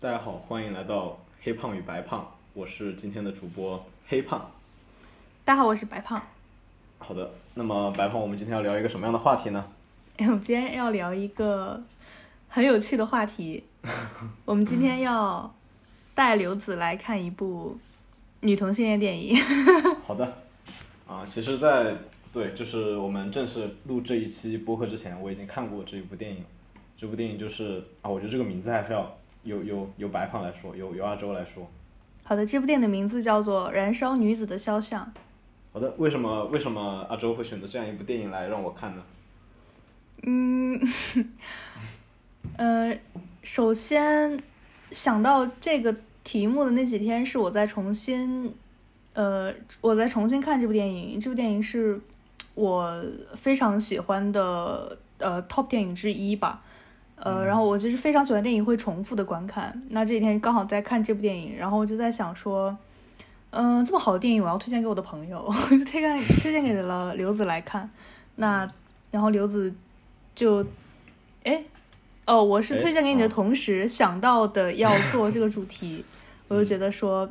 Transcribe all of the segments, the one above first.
大家好，欢迎来到黑胖与白胖，我是今天的主播黑胖。大家好，我是白胖。好的，那么白胖，我们今天要聊一个什么样的话题呢？哎，我们今天要聊一个很有趣的话题。我们今天要带刘子来看一部女同性恋电影。好的，啊，其实在，对，就是我们正式录这一期播客之前，我已经看过这一部电影。这部电影就是啊，我觉得这个名字还是要由由由白胖来说，由由阿周来说。好的，这部电影的名字叫做《燃烧女子的肖像》。好的，为什么为什么阿周会选择这样一部电影来让我看呢？嗯，呃，首先想到这个题目的那几天是我在重新，呃，我在重新看这部电影。这部电影是我非常喜欢的呃 top 电影之一吧。呃，然后我就是非常喜欢电影会重复的观看。那这几天刚好在看这部电影，然后我就在想说，嗯，这么好的电影我要推荐给我的朋友，就推荐推荐给了刘子来看。那然后刘子。就，哎，哦，我是推荐给你的同时想到的要做这个主题，我就觉得说，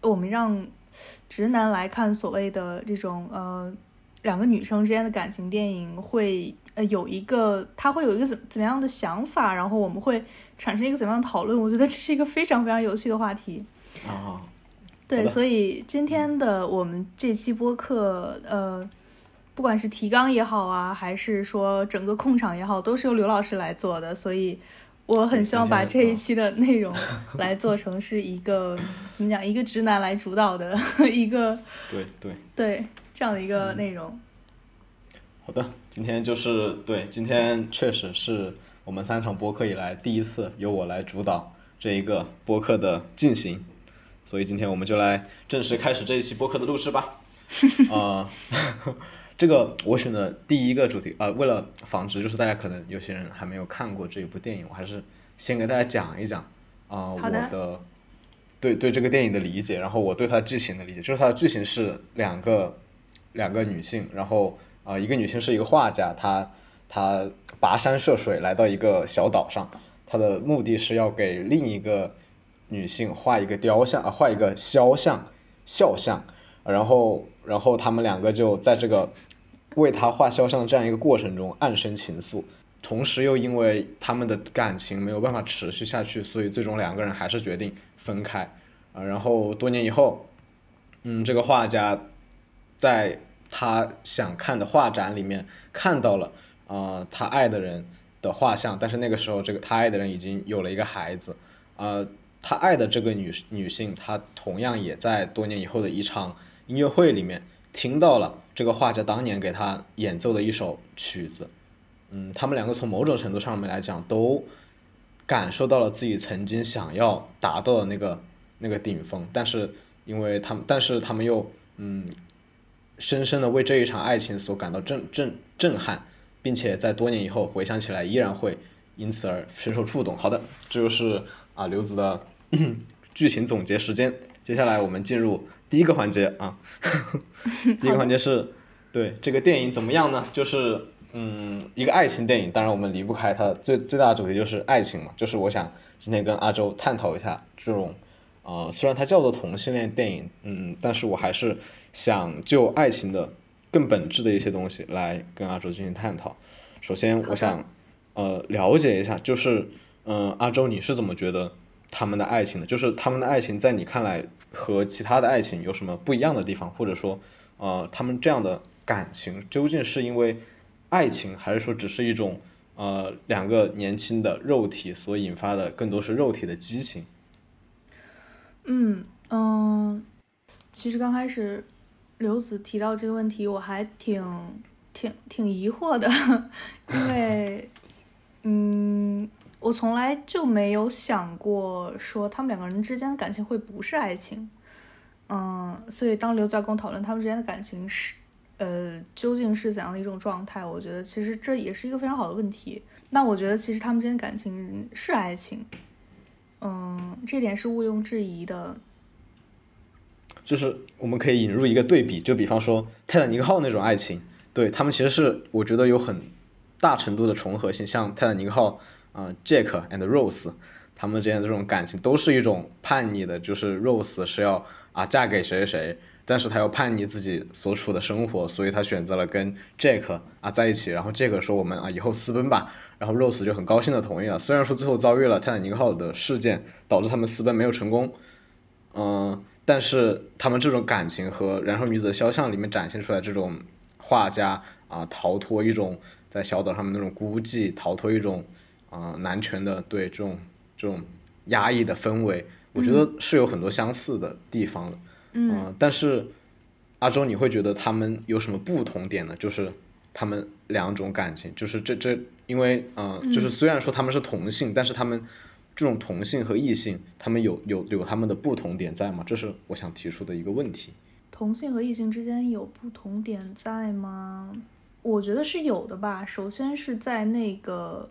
我们让直男来看所谓的这种呃两个女生之间的感情电影，会呃有一个他会有一个怎怎么样的想法，然后我们会产生一个怎么样的讨论？我觉得这是一个非常非常有趣的话题啊。对，所以今天的我们这期播客，呃。不管是提纲也好啊，还是说整个控场也好，都是由刘老师来做的，所以我很希望把这一期的内容来做成是一个 怎么讲，一个直男来主导的 一个对对对这样的一个内容。好的，今天就是对，今天确实是我们三场播客以来第一次由我来主导这一个播客的进行，所以今天我们就来正式开始这一期播客的录制吧。啊。这个我选的第一个主题啊，为了防止就是大家可能有些人还没有看过这一部电影，我还是先给大家讲一讲啊我的对对这个电影的理解，然后我对它剧情的理解，就是它的剧情是两个两个女性，然后啊一个女性是一个画家，她她跋山涉水来到一个小岛上，她的目的是要给另一个女性画一个雕像啊画一个肖像肖像，然后然后他们两个就在这个。为他画肖像的这样一个过程中暗生情愫，同时又因为他们的感情没有办法持续下去，所以最终两个人还是决定分开。啊，然后多年以后，嗯，这个画家在他想看的画展里面看到了啊他爱的人的画像，但是那个时候这个他爱的人已经有了一个孩子。啊，他爱的这个女女性，她同样也在多年以后的一场音乐会里面听到了。这个画家当年给他演奏的一首曲子，嗯，他们两个从某种程度上面来讲，都感受到了自己曾经想要达到的那个那个顶峰，但是因为他们，但是他们又嗯，深深的为这一场爱情所感到震震震撼，并且在多年以后回想起来，依然会因此而深受触动。好的，这就是啊刘子的 剧情总结时间，接下来我们进入。第一个环节啊，第一个环节是，对这个电影怎么样呢？就是嗯，一个爱情电影，当然我们离不开它最最大的主题就是爱情嘛。就是我想今天跟阿周探讨一下这种，呃，虽然它叫做同性恋电影，嗯，但是我还是想就爱情的更本质的一些东西来跟阿周进行探讨。首先，我想呃了解一下，就是嗯，阿周你是怎么觉得他们的爱情的？就是他们的爱情在你看来？和其他的爱情有什么不一样的地方，或者说，呃，他们这样的感情究竟是因为爱情，还是说只是一种呃两个年轻的肉体所引发的，更多是肉体的激情？嗯嗯，其实刚开始刘子提到这个问题，我还挺挺挺疑惑的，因为嗯。我从来就没有想过说他们两个人之间的感情会不是爱情，嗯，所以当刘在跟我讨论他们之间的感情是，呃，究竟是怎样的一种状态，我觉得其实这也是一个非常好的问题。那我觉得其实他们之间感情是爱情，嗯，这点是毋庸置疑的。就是我们可以引入一个对比，就比方说泰坦尼克号那种爱情，对他们其实是我觉得有很大程度的重合性，像泰坦尼克号啊、Jack and Rose 他们之间的这种感情都是一种叛逆的，就是 Rose 是要啊嫁给谁谁谁，但是他又叛逆自己所处的生活，所以他选择了跟 Jack 啊在一起，然后 Jack 说我们啊以后私奔吧，然后 Rose 就很高兴的同意了，虽然说最后遭遇了泰坦尼克号的事件，导致他们私奔没有成功，嗯、但是他们这种感情和《燃烧女子的肖像》里面展现出来这种画家啊、逃脱一种在小岛上面那种孤寂，逃脱一种啊、男权的对这种这种压抑的氛围，我觉得是有很多相似的地方的。嗯呃但是阿周，你会觉得他们有什么不同点呢？就是他们两种感情，就是这这，因为呃，就是虽然说他们是同性，但是他们这种同性和异性，他们有有有他们的不同点在吗？这是我想提出的一个问题。同性和异性之间有不同点在吗？我觉得是有的吧。首先是在那个，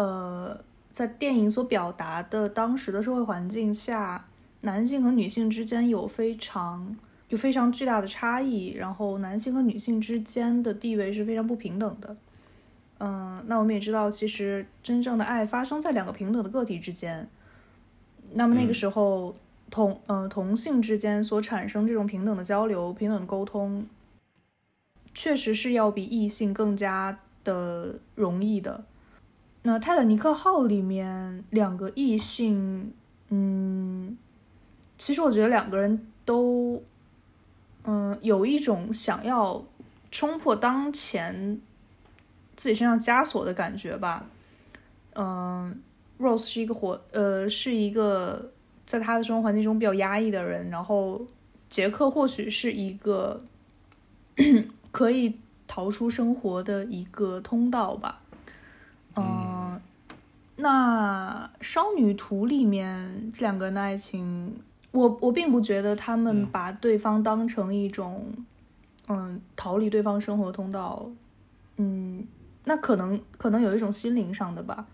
呃，在电影所表达的当时的社会环境下，男性和女性之间有非常有非常巨大的差异，然后男性和女性之间的地位是非常不平等的。嗯，那我们也知道，其实真正的爱发生在两个平等的个体之间。那么那个时候，同呃同性之间所产生这种平等的交流、平等的沟通，确实是要比异性更加的容易的。那泰坦尼克号里面两个异性，嗯，其实我觉得两个人都，嗯，有一种想要冲破当前自己身上枷锁的感觉吧。嗯，Rose 是一个活，呃，是一个在他的生活环境中比较压抑的人，然后杰克或许是一个 可以逃出生活的一个通道吧。嗯，那《少女图》里面这两个人的爱情，我我并不觉得他们把对方当成一种，嗯，逃离对方生活通道，嗯，那可能可能有一种心灵上的吧，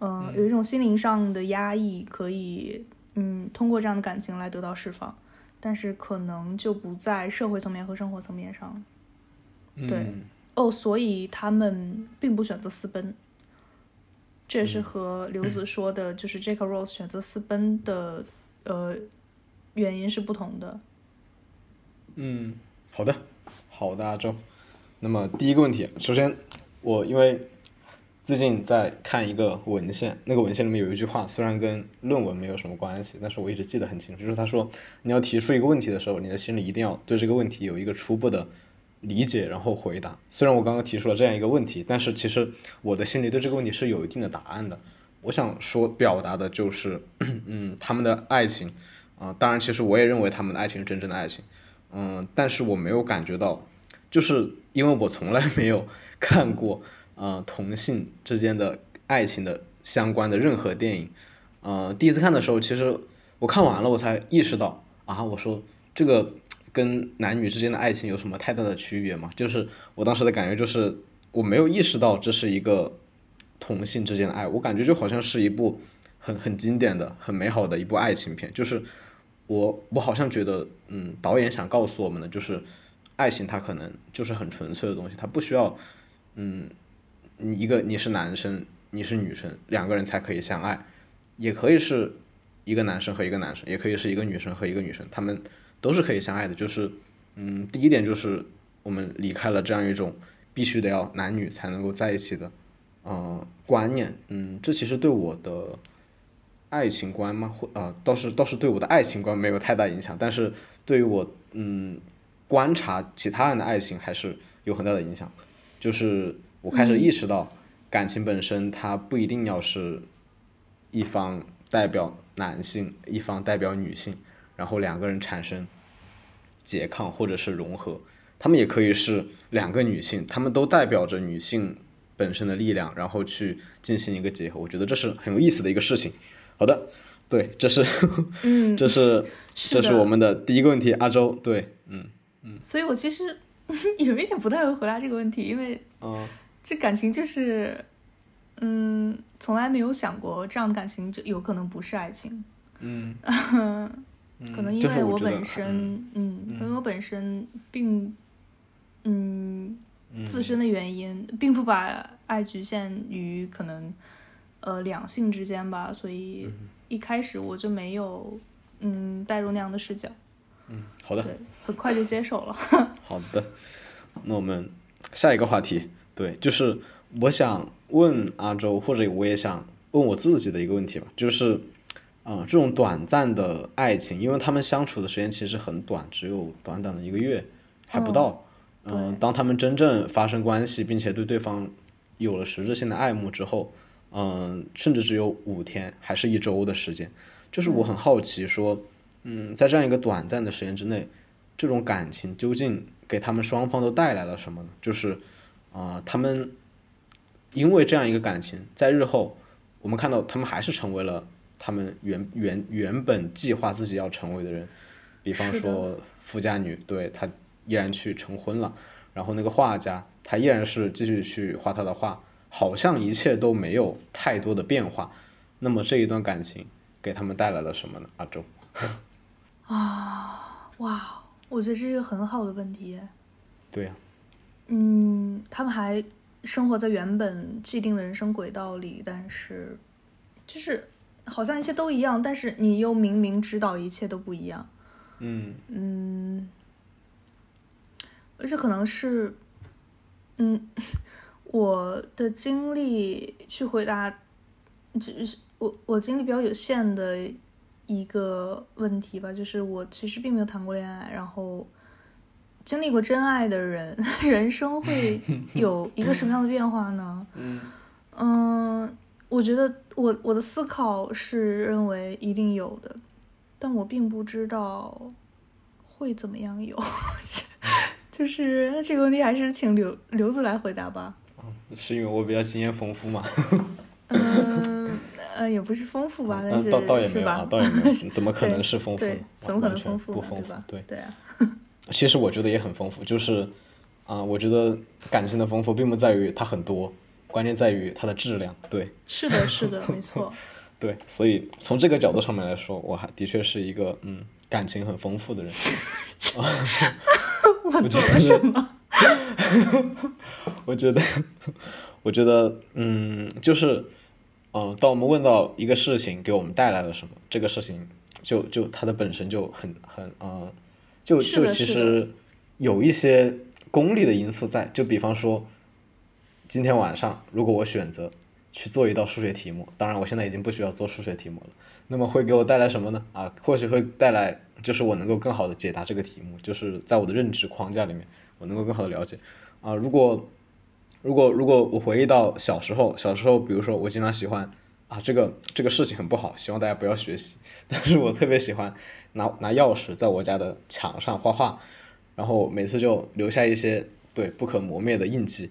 嗯，有一种心灵上的压抑可以，嗯，通过这样的感情来得到释放，但是可能就不在社会层面和生活层面上。对。嗯哦，所以他们并不选择私奔，这也是和刘子说的，就是 Jack Rose 选择私奔的呃原因是不同的。嗯，好的，好的，阿周。那么第一个问题，首先我因为最近在看一个文献，那个文献里面有一句话，虽然跟论文没有什么关系，但是我一直记得很清楚，就是他说你要提出一个问题的时候，你的心里一定要对这个问题有一个初步的理解，然后回答。虽然我刚刚提出了这样一个问题，但是其实我的心里对这个问题是有一定的答案的。我想说表达的就是，嗯，他们的爱情，啊、当然其实我也认为他们的爱情是真正的爱情，嗯，但是我没有感觉到，就是因为我从来没有 看过，呃，同性之间的爱情的相关的任何电影，呃，第一次看的时候，其实我看完了，我才意识到啊，我说这个跟男女之间的爱情有什么太大的区别吗？就是我当时的感觉就是我没有意识到这是一个同性之间的爱，我感觉就好像是一部很很经典的、很美好的一部爱情片，就是我我好像觉得，嗯，导演想告诉我们的就是，爱情它可能就是很纯粹的东西，它不需要，嗯，你一个你是男生，你是女生，两个人才可以相爱，也可以是一个男生和一个男生，也可以是一个女生和一个女生，他们都是可以相爱的。就是，嗯，第一点就是我们离开了这样一种必须得要男女才能够在一起的，呃，观念。嗯，这其实对我的爱情观嘛，或呃，倒是倒是对我的爱情观没有太大影响，但是对于我嗯观察其他人的爱情还是有很大的影响。就是我开始意识到，感情本身它不一定要是一方代表男性，一方代表女性，然后两个人产生拮抗或者是融合，他们也可以是两个女性，她们都代表着女性本身的力量，然后去进行一个结合。我觉得这是很有意思的一个事情。好的，对，这是，嗯这是是这是我们的第一个问题。阿周，对，嗯嗯所以我其实 有一点不太会回答这个问题，因为嗯这感情就是，嗯，从来没有想过这样的感情就有可能不是爱情。嗯 可能因为我本身，嗯，因为我本身并，嗯，自身的原因，并不把爱局限于可能，呃，两性之间吧，所以一开始我就没有，嗯，带入那样的视角，嗯，好的，对，很快就接受了。好的，那我们下一个话题，对，就是我想问阿周，或者我也想问我自己的一个问题吧，就是，啊、这种短暂的爱情，因为他们相处的时间其实很短，只有短短的一个月，还不到。嗯、对当他们真正发生关系，并且对对方有了实质性的爱慕之后，嗯、甚至只有五天，还是一周的时间，就是我很好奇说，嗯，在这样一个短暂的时间之内，这种感情究竟给他们双方都带来了什么呢？就是啊、他们因为这样一个感情，在日后，我们看到他们还是成为了他们原原原本计划自己要成为的人，比方说富家女，对她依然去成婚了，然后那个画家，他依然是继续去画他的画，好像一切都没有太多的变化。那么这一段感情给他们带来了什么呢？阿周，啊哇，我觉得这是一个很好的问题。对呀、嗯，他们还生活在原本既定的人生轨道里，但是就是好像一切都一样，但是你又明明知道一切都不一样。嗯嗯，而且可能是，嗯，我的经历去回答，只是我我经历比较有限的一个问题吧，就是我其实并没有谈过恋爱，然后经历过真爱的人，人生会有一个什么样的变化呢？嗯嗯，我觉得我我的思考是认为一定有的，但我并不知道会怎么样有。就是那这个问题还是请刘刘子来回答吧。是因为我比较经验丰富嘛？嗯呃，也不是丰富吧，但是嗯倒倒也没是吧有啊，？倒也没有，怎么可能是丰富怎么可能丰富？不丰富对？对，对啊，其实我觉得也很丰富，就是啊、我觉得感情的丰富并不在于它很多，关键在于它的质量。对是的，是的，没错。对，所以从这个角度上面来说，我还的确是一个嗯感情很丰富的人。我做了什么？我觉得，我觉得，嗯，就是，嗯、当我们问到一个事情给我们带来了什么，这个事情就就它的本身就很很，嗯、就就其实有一些功利的因素在，就比方说，今天晚上如果我选择去做一道数学题目，当然我现在已经不需要做数学题目了，那么会给我带来什么呢？啊，或许会带来就是我能够更好的解答这个题目，就是在我的认知框架里面，我能够更好的了解。啊，如果如果如果我回忆到小时候，小时候比如说我经常喜欢啊这个这个事情很不好，希望大家不要学习，但是我特别喜欢拿拿钥匙在我家的墙上画画，然后每次就留下一些对不可磨灭的印记。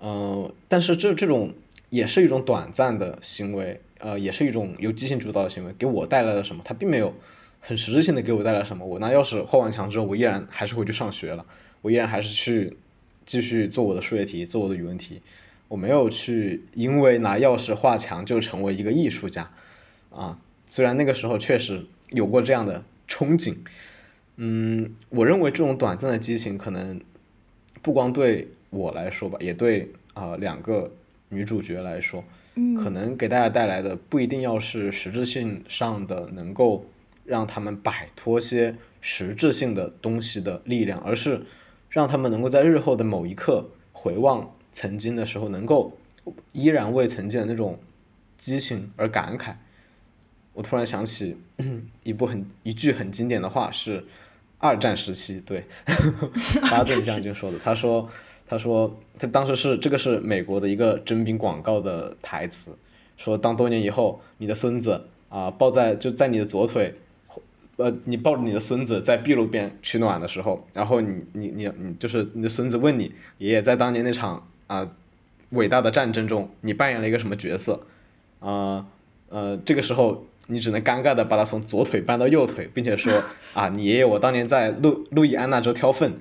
嗯、但是这这种也是一种短暂的行为，呃，也是一种由激情主导的行为，给我带来了什么？它并没有很实质性的给我带来什么。我拿钥匙画完墙之后，我依然还是回去上学了，我依然还是去继续做我的数学题，做我的语文题。我没有去因为拿钥匙画墙就成为一个艺术家，啊，虽然那个时候确实有过这样的憧憬，嗯，我认为这种短暂的激情可能不光对我来说吧，也对啊、两个女主角来说，嗯可能给大家带来的不一定要是实质性上的能够让他们摆脱些实质性的东西的力量，而是让他们能够在日后的某一刻回望曾经的时候，能够依然为曾经的那种激情而感慨。我突然想起 一部很一句很经典的话，是二战时期对 巴 顿将军说的。他说：“他说他当时是这个是美国的一个征兵广告的台词，说当多年以后你的孙子啊、抱在就在你的左腿，呃，你抱着你的孙子在壁炉边取暖的时候，然后你你你你就是你的孙子问你爷爷在当年那场啊、伟大的战争中你扮演了一个什么角色？啊呃这个时候你只能尴尬的把他从左腿搬到右腿，并且说啊，你爷爷我当年在路路易安那州挑粪。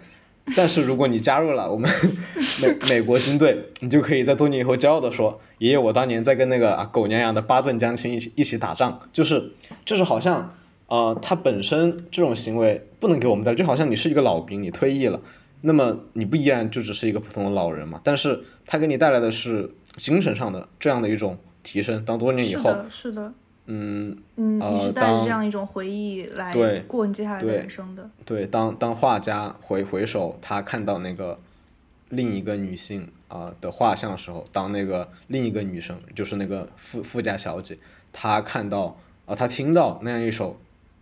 但是如果你加入了我们 美美国军队，你就可以在多年以后骄傲的说，爷爷我当年在跟那个啊狗娘养的巴顿将军一起一起打仗，就是就是好像呃，他本身这种行为不能给我们带来，就好像你是一个老兵，你退役了，那么你不依然就只是一个普通的老人嘛？但是他给你带来的是精神上的这样的一种提升。当多年以后，是的，嗯嗯，你是呃带着这样一种回忆来对过你接下来的人生的。对，当当画家回回首他看到那个另一个女性啊、的画像的时候，当那个另一个女生就是那个富富家小姐，她看到啊、她听到那样一首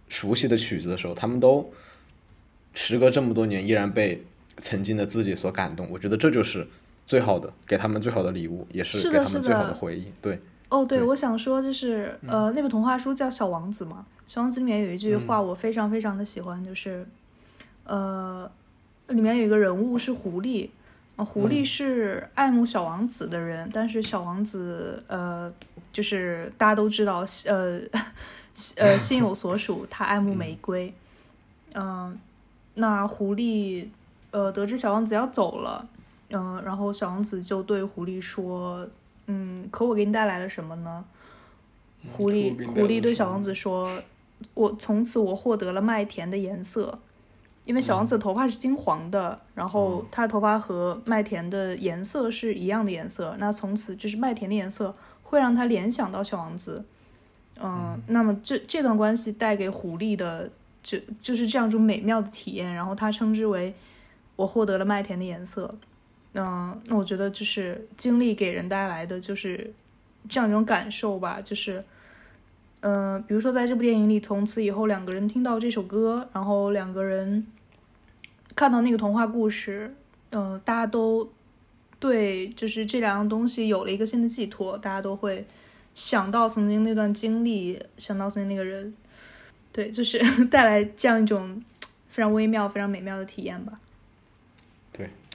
熟悉的曲子的时候，他们都时隔这么多年依然被曾经的自己所感动。我觉得这就是最好的，给他们最好的礼物，也是给他们最好的回忆。对，哦，对，对。我想说就是，呃，那本童话书叫《小王子》嘛，《小王子》里面有一句话我非常非常的喜欢，就是，呃，里面有一个人物是狐狸，呃狐狸是爱慕小王子的人，但是小王子，呃，就是大家都知道，呃，呃，心有所属，他爱慕玫瑰，嗯、那狐狸，呃，得知小王子要走了，嗯、然后小王子就对狐狸说。嗯，可我给你带来了什么呢？狐狸狐狸对小王子说：“我从此我获得了麦田的颜色，因为小王子头发是金黄的，然后他的头发和麦田的颜色是一样的颜色。那从此就是麦田的颜色会让他联想到小王子。嗯，那么这这段关系带给狐狸的就就是这样一种美妙的体验，然后他称之为我获得了麦田的颜色。嗯，那我觉得就是经历给人带来的就是这样一种感受吧，就是，嗯、比如说在这部电影里，从此以后两个人听到这首歌，然后两个人看到那个童话故事，嗯、大家都对就是这两样东西有了一个新的寄托，大家都会想到曾经那段经历，想到曾经那个人，对，就是 带来这样一种非常微妙、非常美妙的体验吧。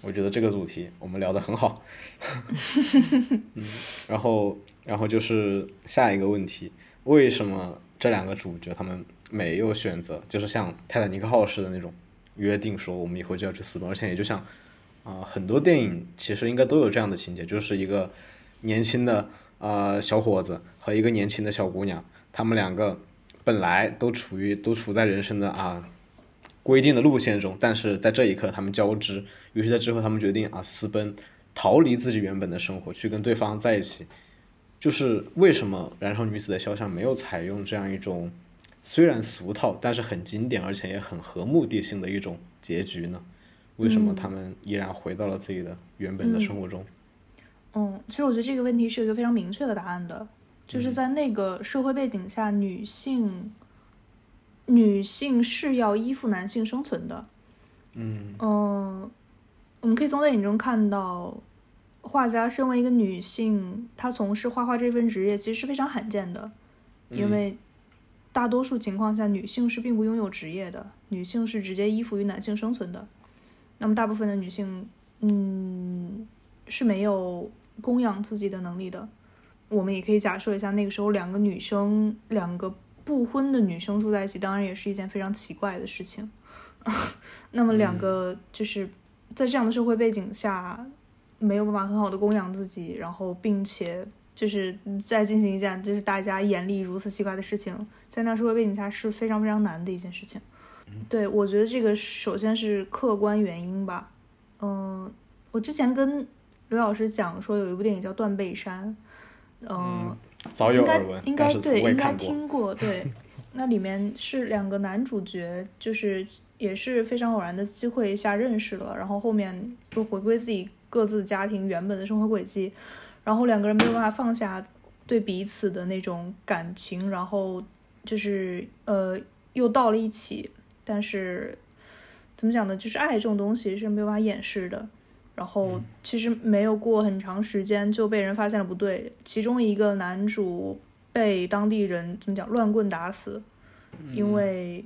对，我觉得这个主题我们聊得很好。嗯，然后，然后就是下一个问题，为什么这两个主角他们没有选择，就是像泰坦尼克号似的那种约定，说我们以后就要去私奔，而且也就像啊、很多电影其实应该都有这样的情节，就是一个年轻的呃小伙子和一个年轻的小姑娘，他们两个本来都处于都处在人生的啊。规定的路线中，但是在这一刻他们交织，于是在之后他们决定啊私奔，逃离自己原本的生活，去跟对方在一起。就是为什么《燃烧女子的肖像》没有采用这样一种虽然俗套，但是很经典而且也很合目的性的一种结局呢？为什么他们依然回到了自己的原本的生活中？嗯，其实我觉得这个问题是有一个非常明确的答案的，就是在那个社会背景下，女性女性是要依附男性生存的。嗯嗯，我们可以从电影中看到，画家身为一个女性，她从事画画这份职业其实是非常罕见的，因为大多数情况下，女性是并不拥有职业的，女性是直接依附于男性生存的。那么大部分的女性，嗯，是没有供养自己的能力的。我们也可以假设一下，那个时候两个女生，两个不婚的女生住在一起，当然也是一件非常奇怪的事情。那么两个就是在这样的社会背景下，没有办法很好的供养自己，然后并且就是再进行一件就是大家眼里如此奇怪的事情，在那社会背景下是非常非常难的一件事情。对，我觉得这个首先是客观原因吧。嗯，我之前跟刘老师讲说有一部电影叫《断背山》，嗯，早有应该耳闻，应但是该对应该。听过，对。那里面是两个男主角，就是也是非常偶然的机会下认识了，然后后面又回归自己各自家庭原本的生活轨迹，然后两个人没有办法放下对彼此的那种感情，然后就是呃又到了一起，但是怎么讲呢？就是爱这种东西是没有办法掩饰的。然后其实没有过很长时间就被人发现了不对，其中一个男主被当地人怎么讲乱棍打死，因为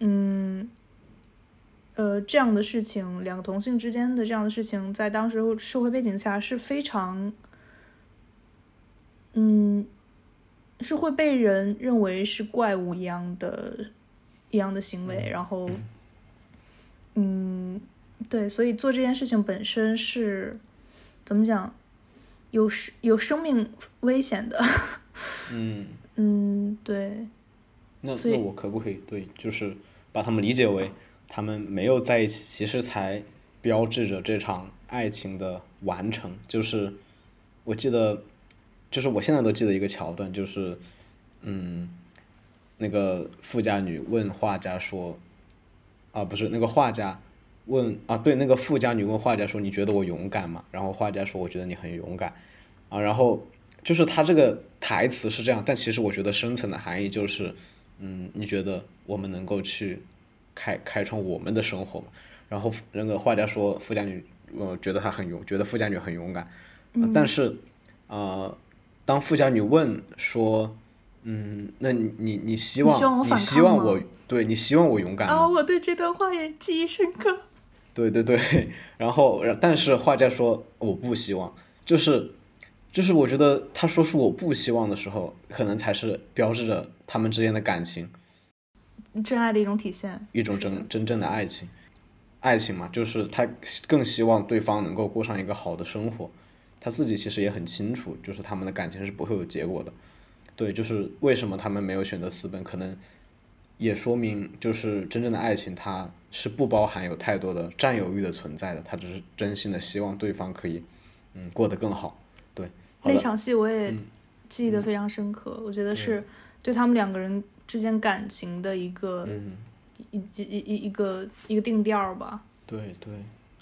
嗯呃这样的事情，两个同性之间的这样的事情，在当时社会背景下是非常嗯是会被人认为是怪物一样的一样的行为，然后嗯对，所以做这件事情本身是怎么讲，有生有生命危险的。嗯 嗯，对，那所以那我可不可以对，就是把他们理解为他们没有在一起，其实才标志着这场爱情的完成。就是我记得，就是我现在都记得一个桥段，就是嗯，那个富家女问画家说，啊不是那个画家问啊对，那个富家女问画家说你觉得我勇敢吗？然后画家说我觉得你很勇敢，啊然后就是他这个台词是这样，但其实我觉得深层的含义就是，嗯，你觉得我们能够去开开创我们的生活吗？然后那个画家说富家女，呃，觉得她很勇，觉得富家女很勇敢，呃但是，呃，当富家女问说，嗯，那你你你希望希望我反希望我对你希望我勇敢吗？啊，我对这段话也记忆深刻。对 对对，然后然但是画家说我不希望，就是就是我觉得他说出我不希望的时候，可能才是标志着他们之间的感情，真爱的一种体现，一种真真正的爱情。爱情嘛，就是他更希望对方能够过上一个好的生活，他自己其实也很清楚，就是他们的感情是不会有结果的。对，就是为什么他们没有选择私奔，可能也说明就是真正的爱情，它是不包含有太多的占有欲的存在的，他只是真心的希望对方可以嗯过得更好。对，那场戏我也嗯记得非常深刻，我觉得是对他们两个人之间感情的一个、嗯，一一一一一个一个定调儿吧。对对。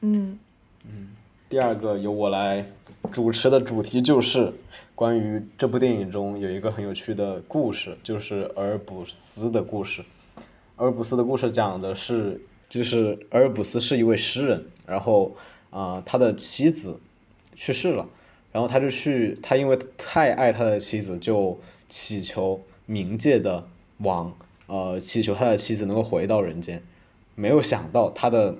嗯嗯第二个由我来主持的主题就是关于这部电影中有一个很有趣的故事，就是俄尔卜斯的故事。俄尔卜斯的故事讲的是，就是俄尔卜斯是一位诗人，然后啊、他的妻子去世了，然后他就去，他因为太爱他的妻子，就祈求冥界的王，呃，祈求他的妻子能够回到人间。没有想到他的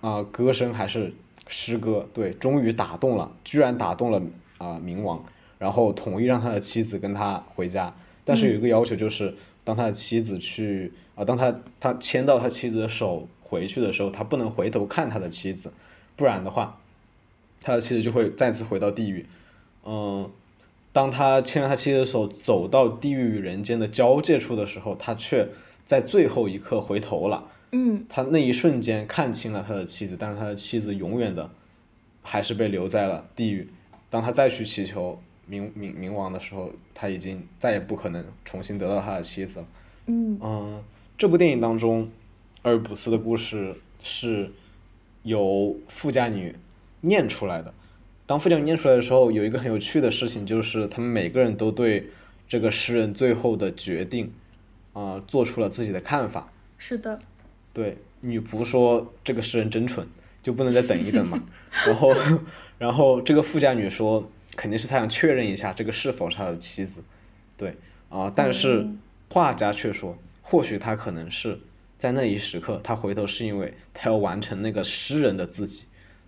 啊、歌声还是诗歌，对，终于打动了，居然打动了啊、冥王，然后同意让他的妻子跟他回家，但是有一个要求就是，当他的妻子去啊、当他他牵到他妻子的手回去的时候，他不能回头看他的妻子，不然的话，他的妻子就会再次回到地狱。嗯，当他牵着他妻子的手走到地狱与人间的交界处的时候，他却在最后一刻回头了。嗯他那一瞬间看清了他的妻子，但是他的妻子永远的还是被留在了地狱。当他再去祈求冥冥冥王的时候，他已经再也不可能重新得到他的妻子了。嗯嗯，这部电影当中，阿尔卜斯的故事是由富家女念出来的。当富家女念出来的时候，有一个很有趣的事情，就是他们每个人都对这个诗人最后的决定，啊、做出了自己的看法。是的，对，女仆说这个诗人真蠢，就不能再等一等嘛。然后，然后这个富家女说，肯定是他想确认一下这个是否是他的妻子。对，啊、但是嗯画家却说，或许他可能是在那一时刻，他回头是因为他要完成那个诗人的自己，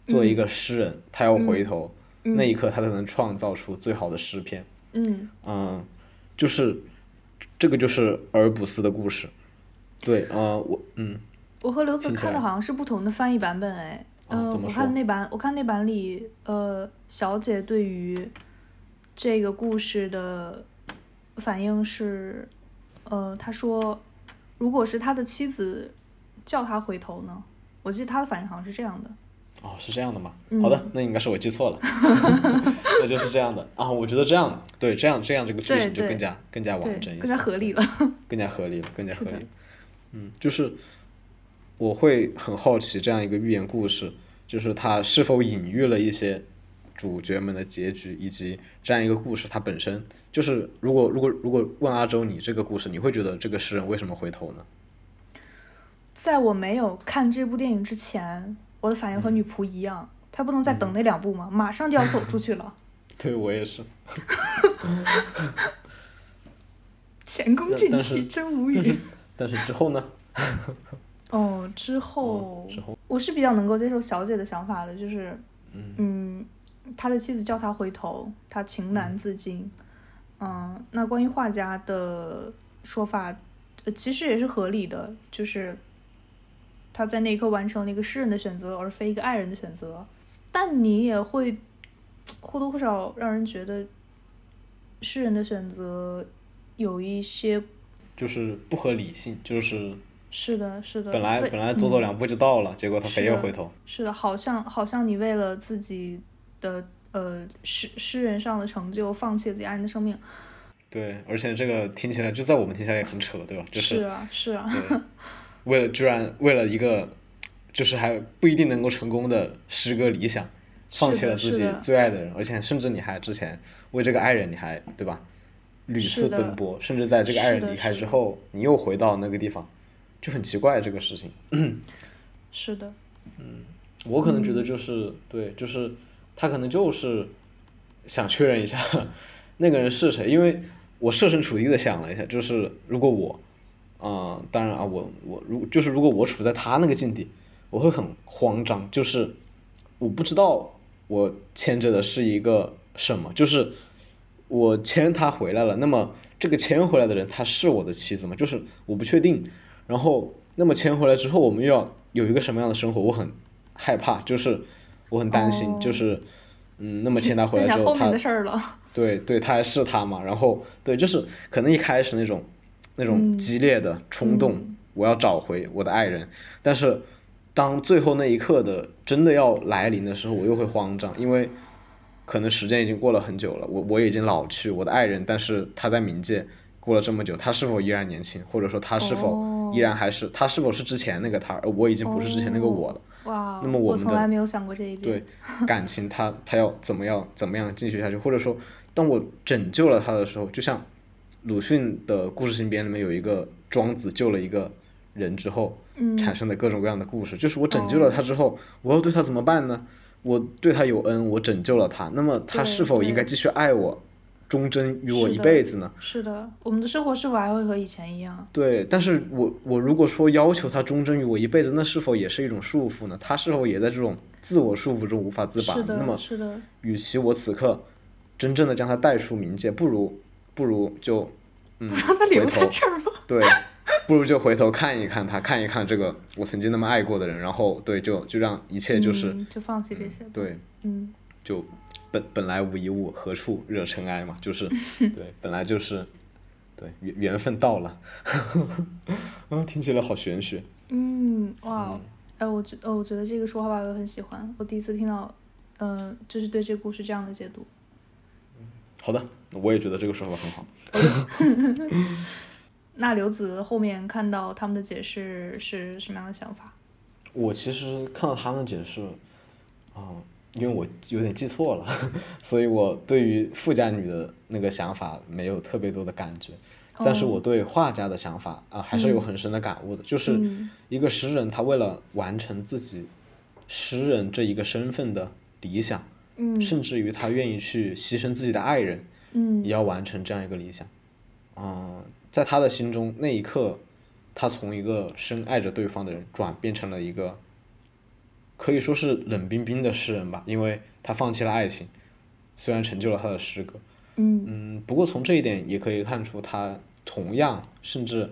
作为一个诗人，他要回头，嗯那一刻他才能创造出最好的诗篇。嗯嗯，就是这个就是俄尔卜斯的故事。对，呃，我嗯。我和刘子听起来看的好像是不同的翻译版本哎。嗯、我看那版，我看那版里，呃，小姐对于这个故事的反应是，呃，她说，如果是他的妻子叫他回头呢？我记得他的反应好像是这样的。哦，是这样的吗？嗯好的，那应该是我记错了，那就是这样的啊。我觉得这样对，这样这样这个剧情就更加更加完整，一些，更加合理了。更加合理了，更加合理了。嗯，就是我会很好奇这样一个寓言故事，就是它是否隐喻了一些主角们的结局，以及这样一个故事它本身。就是如果如果如果问阿周你这个故事，你会觉得这个诗人为什么回头呢？在我没有看这部电影之前，我的反应和嗯女仆一样，他不能再等那两步吗？马上就要走出去了，对我也是。前功尽弃，真无语。但是之后呢？哦，之后之后，我是比较能够接受小姐的想法的，就是，嗯嗯，他的妻子叫他回头，他情难自禁。嗯，那关于画家的说法，呃，其实也是合理的，就是他在那一刻完成了一个诗人的选择，而非一个爱人的选择。但你也会或多或少让人觉得，诗人的选择有一些就是不合理性，就是是的，是的。本来本来多走两步就到了，结果他非要回头。是的，好像好像你为了自己的呃诗诗人上的成就，放弃了自己爱人的生命。对，而且这个听起来就在我们听起来也很扯，对吧？就是啊，是啊，为了居然为了一个就是还不一定能够成功的诗歌理想，放弃了自己最爱的人，而且甚至你还之前为这个爱人你还对吧，屡次奔波，甚至在这个爱人离开之后，你又回到那个地方，就很奇怪这个事情。是的，嗯我可能觉得嗯就是、对，就是他可能就是想确认一下 那个人是谁，因为我设身处地的想了一下，就是如果我，啊、当然啊，我我如就是如果我处在他那个境地，我会很慌张，就是我不知道我牵着的是一个什么，就是我牵他回来了，那么这个牵回来的人他是我的妻子吗？就是我不确定。然后，那么牵回来之后，我们又要有一个什么样的生活？我很害怕，就是我很担心，哦就是嗯，那么牵他回来之后，他。对对，他还是他嘛。然后对，就是可能一开始那种那种嗯激烈的冲动，嗯我要找回我的爱人，但是当最后那一刻的真的要来临的时候，我又会慌张，因为可能时间已经过了很久了，我我已经老去，我的爱人，但是他在冥界过了这么久，他是否依然年轻，或者说他是否哦依然还是、他是否是之前那个他，而我已经不是之前那个我了。哇，那么我从来没有想过这一点。对，感情他他要怎么样怎么样继续下去，或者说，当我拯救了他的时候，就像鲁迅的故事新编里面有一个庄子救了一个人之后嗯产生的各种各样的故事，就是我拯救了他之后，我要对他怎么办呢？我对他有恩，我拯救了他，那么他是否应该继续爱我，忠贞于我一辈子呢？是的，我们的生活是否还会和以前一样？对，但是我我如果说要求他忠贞于我一辈子，那是否也是一种束缚呢？他是否也在这种自我束缚中无法自拔？是那么的，是的，与其我此刻真正的将他带出冥界，不如不如就嗯让他留在这儿吗？对，不如就回头看一看他，看一看这个我曾经那么爱过的人，然后对就就让一切就是、嗯就放弃这些。对嗯，就本本来无一物，何处惹尘埃嘛，就是 对本来就是对缘缘分到了，嗯，听起来好玄学。嗯，哇哦，哎，我觉，呃，我觉得这个说法我很喜欢，我第一次听到，嗯、就是对这个故事这样的解读。好的，我也觉得这个说法很好。那刘子后面看到他们的解释是什么样的想法？我其实看到他们解释，啊、因为我有点记错了，所以我对于富家女的那个想法没有特别多的感觉，但是哦。我对画家的想法啊、还是有很深的感悟的，就是嗯。一个诗人他为了完成自己诗人这一个身份的理想，嗯。甚至于他愿意去牺牲自己的爱人，嗯。也要完成这样一个理想。嗯、在他的心中，那一刻，他从一个深爱着对方的人转变成了一个，可以说是冷冰冰的诗人吧，因为他放弃了爱情，虽然成就了他的诗歌。嗯嗯，不过从这一点也可以看出，他同样甚至，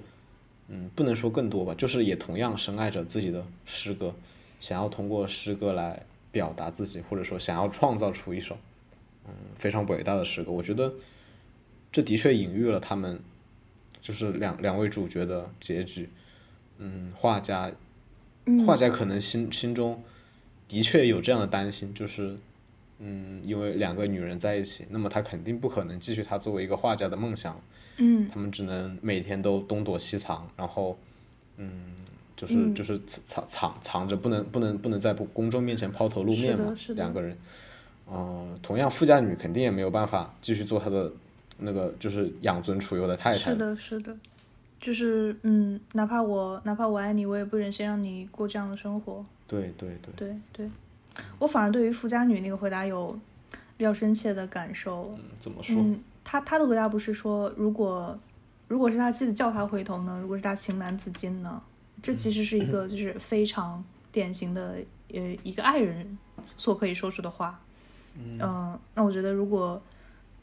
嗯，不能说更多吧，就是也同样深爱着自己的诗歌，想要通过诗歌来表达自己，或者说想要创造出一首，嗯，非常伟大的诗歌。我觉得，这的确隐喻了他们，就是两两位主角的结局。嗯，画家，嗯画家可能心心中的确有这样的担心，就是，嗯，因为两个女人在一起，那么他肯定不可能继续他作为一个画家的梦想，嗯。他们只能每天都东躲西藏，然后，嗯，就是、嗯就是藏藏藏着，不能不能不能在公众面前抛头露面嘛是的是，的两个人，嗯、同样富家女肯定也没有办法继续做她的那个就是养尊处优的太太是，的，是的，就是嗯，哪怕我哪怕我爱你，我也不忍心让你过这样的生活。对对对，对对，我反而对于富家女那个回答有比较深切的感受。嗯，怎么说？嗯，他他的回答不是说，如果如果是他妻子叫他回头呢？如果是他情难自禁呢？这其实是一个就是非常典型的呃一个爱人所可以说出的话。嗯、那我觉得如果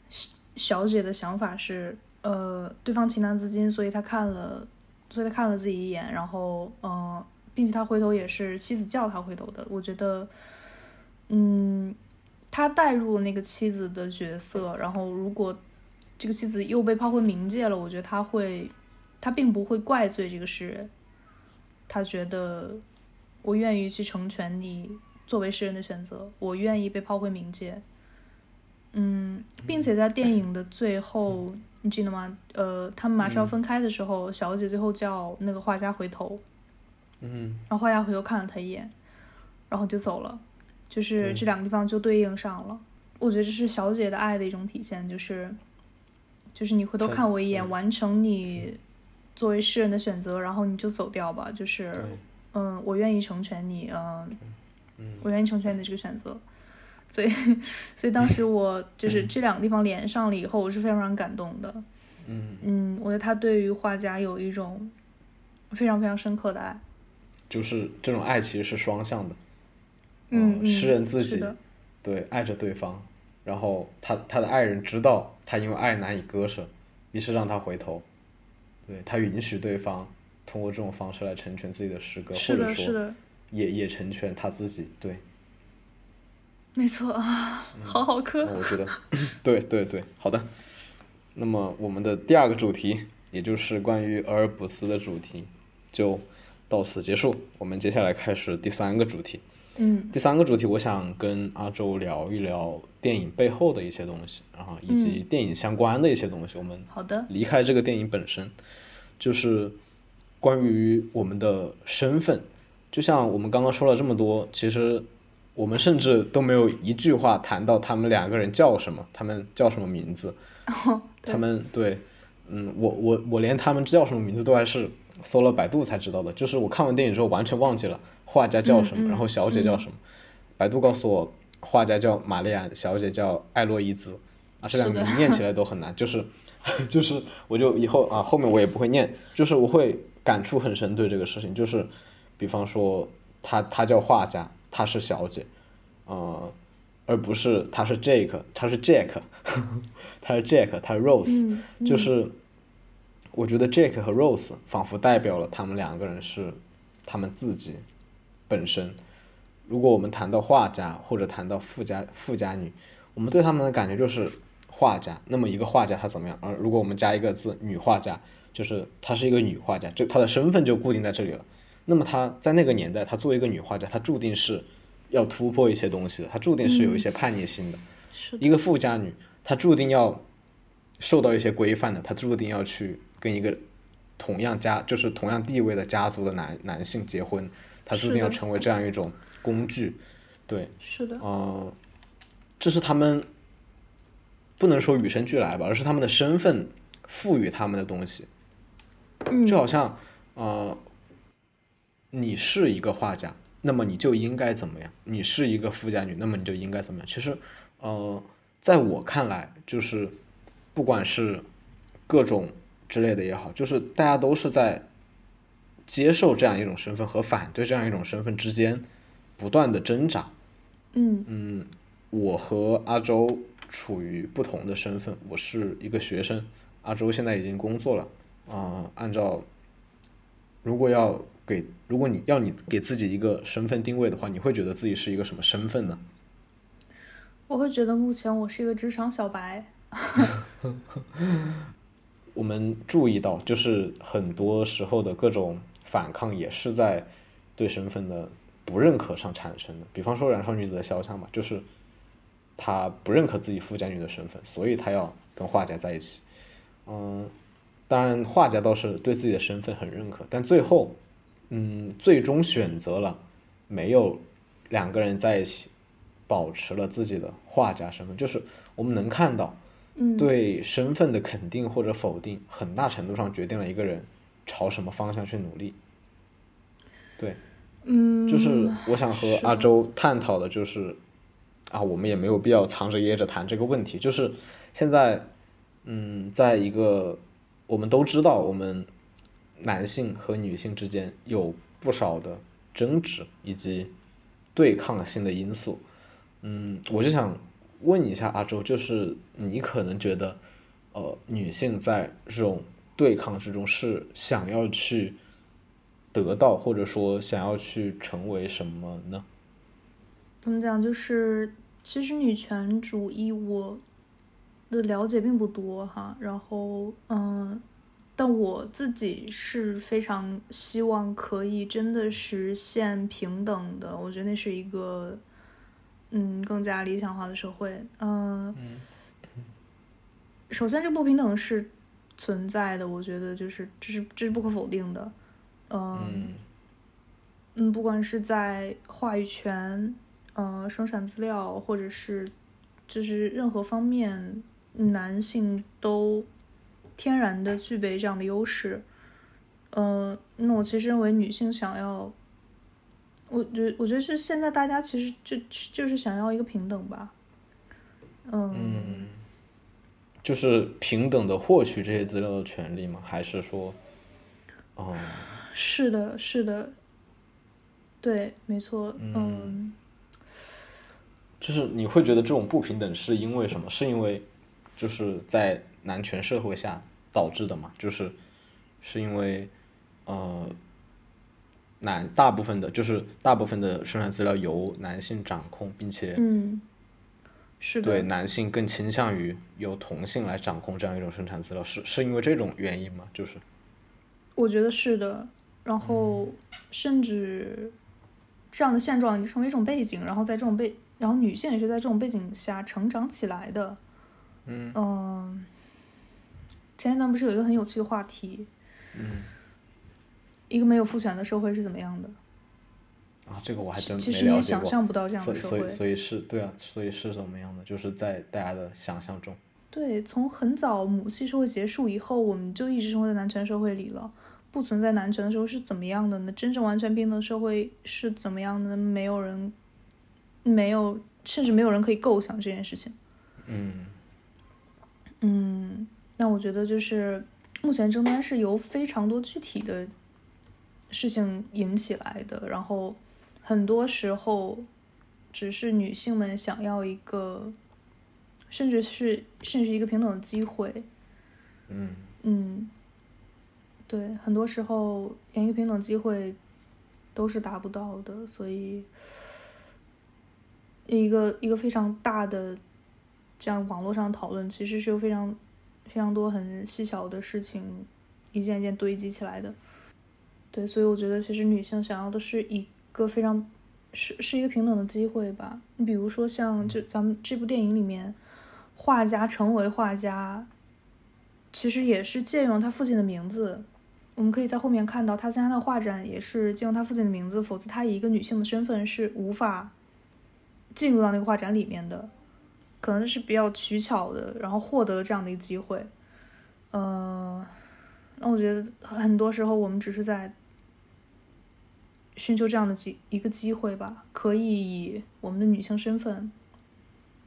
小小姐的想法是，呃，对方情难自禁，所以她看了，所以她看了自己一眼，然后嗯、呃并且他回头也是妻子叫他回头的。我觉得，嗯，他带入了那个妻子的角色，然后如果这个妻子又被抛回冥界了，我觉得他会他并不会怪罪这个诗人，他觉得我愿意去成全你作为诗人的选择，我愿意被抛回冥界。嗯，并且在电影的最后，你记得吗？呃，他们马上要分开的时候，小姐最后叫那个画家回头，嗯然后画家回头看了他一眼，然后就走了，就是这两个地方就对应上了。我觉得这是小姐的爱的一种体现，就是就是你回头看看我一眼，嗯完成你作为诗人的选择，然后你就走掉吧。就是，嗯，我愿意成全你，嗯，嗯我愿意成全你的这个选择。所以，所以当时我就是这两个地方连上了以后，我是非常非常感动的。嗯，嗯，我觉得他对于画家有一种非常非常深刻的爱。就是这种爱其实是双向的，嗯，呃诗人自己，对爱着对方，然后他他的爱人知道他因为爱难以割舍，于是让他回头，对他允许对方通过这种方式来成全自己的诗歌，或者说的，也也成全他自己，对，没错啊，好好磕。那我觉得，对对对，好的。那么我们的第二个主题，也就是关于俄尔普斯的主题，就到此结束。我们接下来开始第三个主题。嗯第三个主题，我想跟阿周聊一聊电影背后的一些东西，然后以及电影相关的一些东西。我们好的，离开这个电影本身，就是关于我们的身份。就像我们刚刚说了这么多，其实我们甚至都没有一句话谈到他们两个人叫什么，他们叫什么名字。哦，他们对，嗯，我我我连他们叫什么名字都还是搜了百度才知道的。就是我看完电影之后完全忘记了画家叫什么，嗯嗯然后小姐叫什么。百度告诉我，画家叫玛丽安，小姐叫艾洛伊兹，啊，这两个名念起来都很难，就是 就是我就以后啊后面我也不会念，就是我会感触很深对这个事情，就是比方说他他叫画家，他是小姐，呃，而不是他是 Jake，他是 Jack，他是 Jack，他是 Rose，、就是我觉得 Jake 和 Rose 仿佛代表了他们两个人是他们自己本身。如果我们谈到画家或者谈到富家富家女，我们对他们的感觉就是画家。那么一个画家他怎么样？而如果我们加一个字女画家，就是她是一个女画家，这她的身份就固定在这里了。那么她在那个年代，她作为一个女画家，她注定是要突破一些东西的，她注定是有一些叛逆心的。是的，一个富家女，她注定要受到一些规范的，她注定要去跟一个同样家就是同样地位的家族的男男性结婚，他注定要成为这样一种工具，对，是的，呃，这是他们不能说与生俱来吧，而是他们的身份赋予他们的东西，嗯，就好像呃，你是一个画家，那么你就应该怎么样？你是一个富家女，那么你就应该怎么样？其实，呃，在我看来，就是不管是各种之类的也好，就是大家都是在接受这样一种身份和反对这样一种身份之间不断的挣扎。嗯嗯，我和阿周处于不同的身份，我是一个学生，阿周现在已经工作了。啊、按照如果要给，如果你要你给自己一个身份定位的话，你会觉得自己是一个什么身份呢？我会觉得目前我是一个职场小白。我们注意到，就是很多时候的各种反抗也是在对身份的不认可上产生的。比方说《燃烧女子的肖像》吧，就是她不认可自己富家女的身份，所以她要跟画家在一起。嗯，当然画家倒是对自己的身份很认可，但最后，嗯，最终选择了没有两个人在一起，保持了自己的画家身份。就是我们能看到。嗯，，对身份的肯定或者否定，很大程度上决定了一个人朝什么方向去努力。对，嗯，就是我想和阿周探讨的，就是啊，我们也没有必要藏着掖着谈这个问题。就是现在，嗯，在一个我们都知道，我们男性和女性之间有不少的争执以及对抗性的因素。嗯，我就想问一下阿周，就是你可能觉得，呃，女性在这种对抗之中是想要去得到，或者说想要去成为什么呢？怎么讲？就是其实女权主义我的了解并不多哈，然后嗯，但我自己是非常希望可以真的实现平等的，我觉得那是一个，嗯，更加理想化的社会。嗯，首先这不平等是存在的，我觉得就是这是这是不可否定的。嗯嗯，不管是在话语权、呃生产资料，或者是就是任何方面，男性都天然的具备这样的优势。呃，那我其实认为女性想要，我觉我觉得是现在大家其实就就是想要一个平等吧。嗯，就是平等的获取这些资料的权利吗？还是说，哦，是的，是的，对，没错，嗯，就是你会觉得这种不平等是因为什么？是因为就是在男权社会下导致的嘛？就是是因为呃，男大部分的，就是大部分的生产资料由男性掌控，并且嗯，是的，对男性更倾向于由同性来掌控这样一种生产资料，是是因为这种原因吗？就是我觉得是的。然后，甚至这样的现状已经成为一种背景。然后在这种背，然后女性也是在这种背景下成长起来的。嗯。前一段不是有一个很有趣的话题？嗯。一个没有父权的社会是怎么样的？啊，这个我还真其实你也想象不到这样的社会。所以，所以是对啊，所以是怎么样的？就是在大家的想象中。对，从很早母系社会结束以后，我们就一直生活在男权社会里了。不存在男权的时候是怎么样的呢？真正完全平等的社会是怎么样的？没有人，没有，甚至没有人可以构想这件事情。嗯，嗯，那我觉得就是目前争端是由非常多具体的事情引起来的，然后很多时候只是女性们想要一个，甚至是甚至一个平等的机会。嗯嗯。对，很多时候连一个平等机会都是达不到的，所以一个一个非常大的这样网络上讨论，其实是有非常非常多很细小的事情一件一件堆积起来的。对，所以我觉得其实女性想要的是一个非常是是一个平等的机会吧。你比如说像就咱们这部电影里面，画家成为画家，其实也是借用他父亲的名字。我们可以在后面看到，他参加的画展也是借用他父亲的名字，否则他以一个女性的身份是无法进入到那个画展里面的，可能是比较取巧的，然后获得了这样的一个机会。嗯，那我觉得很多时候我们只是在寻求这样的机一个机会吧，可以以我们的女性身份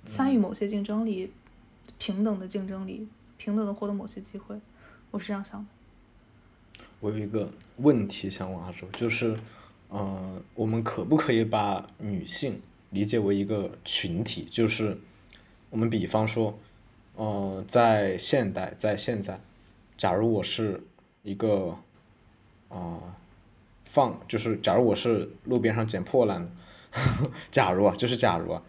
参与某些竞争里，平等的竞争里，平等的获得某些机会，我是这样想的。我有一个问题想问阿周，就是，呃，我们可不可以把女性理解为一个群体？就是，我们比方说，呃，在现代，在现在，假如我是一个，啊，放，就是假如我是路边上捡破烂的，假如啊，就是假如啊，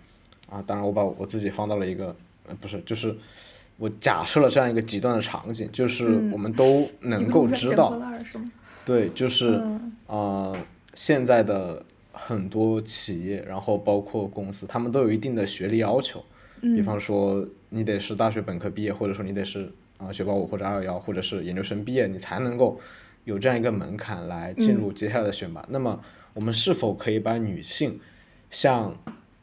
啊，当然我把我自己放到了一个，呃，不是，就是。我假设了这样一个极端的场景，就是我们都能够知道，对，就是呃，现在的很多企业，然后包括公司，他们都有一定的学历要求，比方说你得是大学本科毕业，或者说你得是啊九八五或者二幺幺，或者是研究生毕业，你才能够有这样一个门槛来进入接下来的选拔。那么，我们是否可以把女性像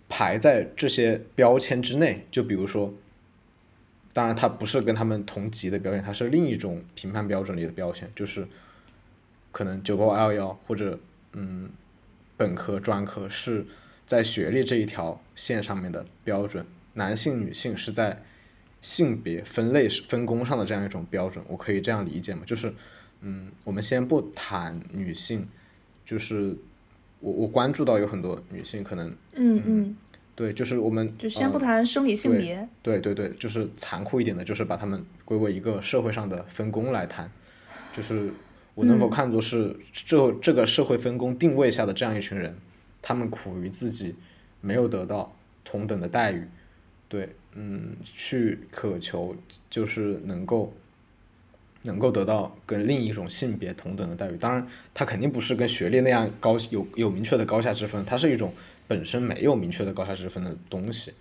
排在这些标签之内？就比如说。当然，它不是跟他们同级的标签，它是另一种评判标准里的标签，就是可能九八五二幺幺或者嗯本科专科是在学历这一条线上面的标准，男性女性是在性别分类分工上的这样一种标准，我可以这样理解吗？就是嗯，我们先不谈女性，就是我我关注到有很多女性可能嗯嗯。对，就是我们就先不谈生理性别。对对对，就是残酷一点的，就是把他们归为一个社会上的分工来谈。就是我能否看作是这这个社会分工定位下的这样一群人，他们苦于自己没有得到同等的待遇，对，嗯，去渴求就是能够能够得到跟另一种性别同等的待遇。当然，它肯定不是跟学历那样高有有明确的高下之分，它是一种本身没有明确的高下之分的东西。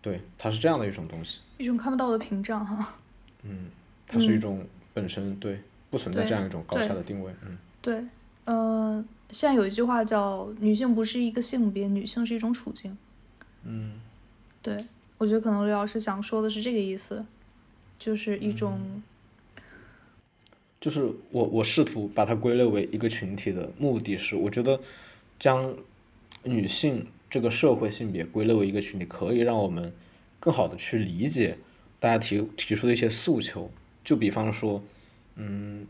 对，它是这样的一种东西。一种看不到的屏障哈。嗯，它是一种本身对不存在这样一种高下的定位。嗯，对，呃，现在有一句话叫“女性不是一个性别，女性是一种处境”。嗯，对，我觉得可能刘老师想说的是这个意思，就是一种，就是我我试图把它归类为一个群体的目的是，我觉得将女性这个社会性别归类为一个群体，可以让我们更好的去理解大家提提出的一些诉求。就比方说，嗯，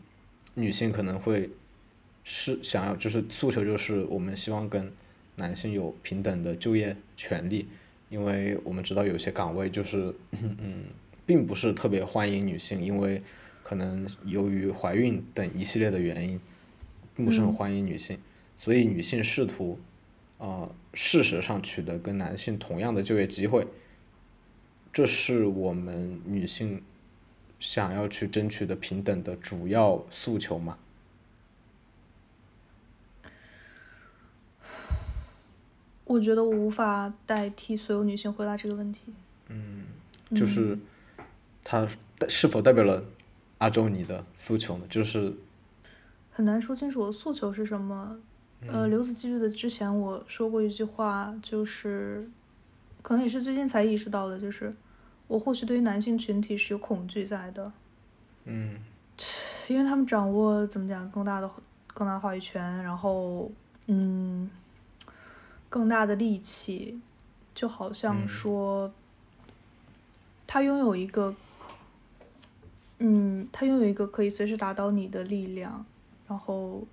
女性可能会是想要就是诉求，就是我们希望跟男性有平等的就业权利，因为我们知道有些岗位就是嗯，并不是特别欢迎女性，因为可能由于怀孕等一系列的原因，并不是很欢迎女性，所以女性试图呃事实上取得跟男性同样的就业机会，这是我们女性想要去争取的平等的主要诉求嘛。我觉得我无法代替所有女性回答这个问题。嗯，就是它是否代表了阿周你的诉求呢？就是很难说清楚我的诉求是什么。呃，刘子记得之前我说过一句话，就是可能也是最近才意识到的，就是我或许对于男性群体是有恐惧在的。嗯，因为他们掌握怎么讲更大的更大的话语权，然后嗯。更大的力气，就好像说，他拥有一个，嗯，他拥有一个可以随时打倒你的力量，然后，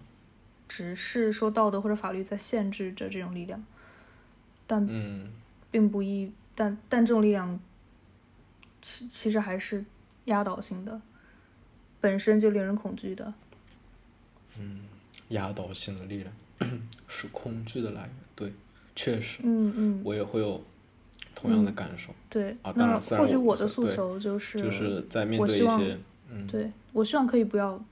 只是说道德或者法律在限制着这种力量，但，并不一，但但这种力量，其其实还是压倒性的，本身就令人恐惧的。嗯，压倒性的力量 是恐惧的来源，对。确实，嗯嗯，我也会有同样的感受。对，啊，当然，或许我的诉求就是，就是在面对一些，嗯，对我希望可以不要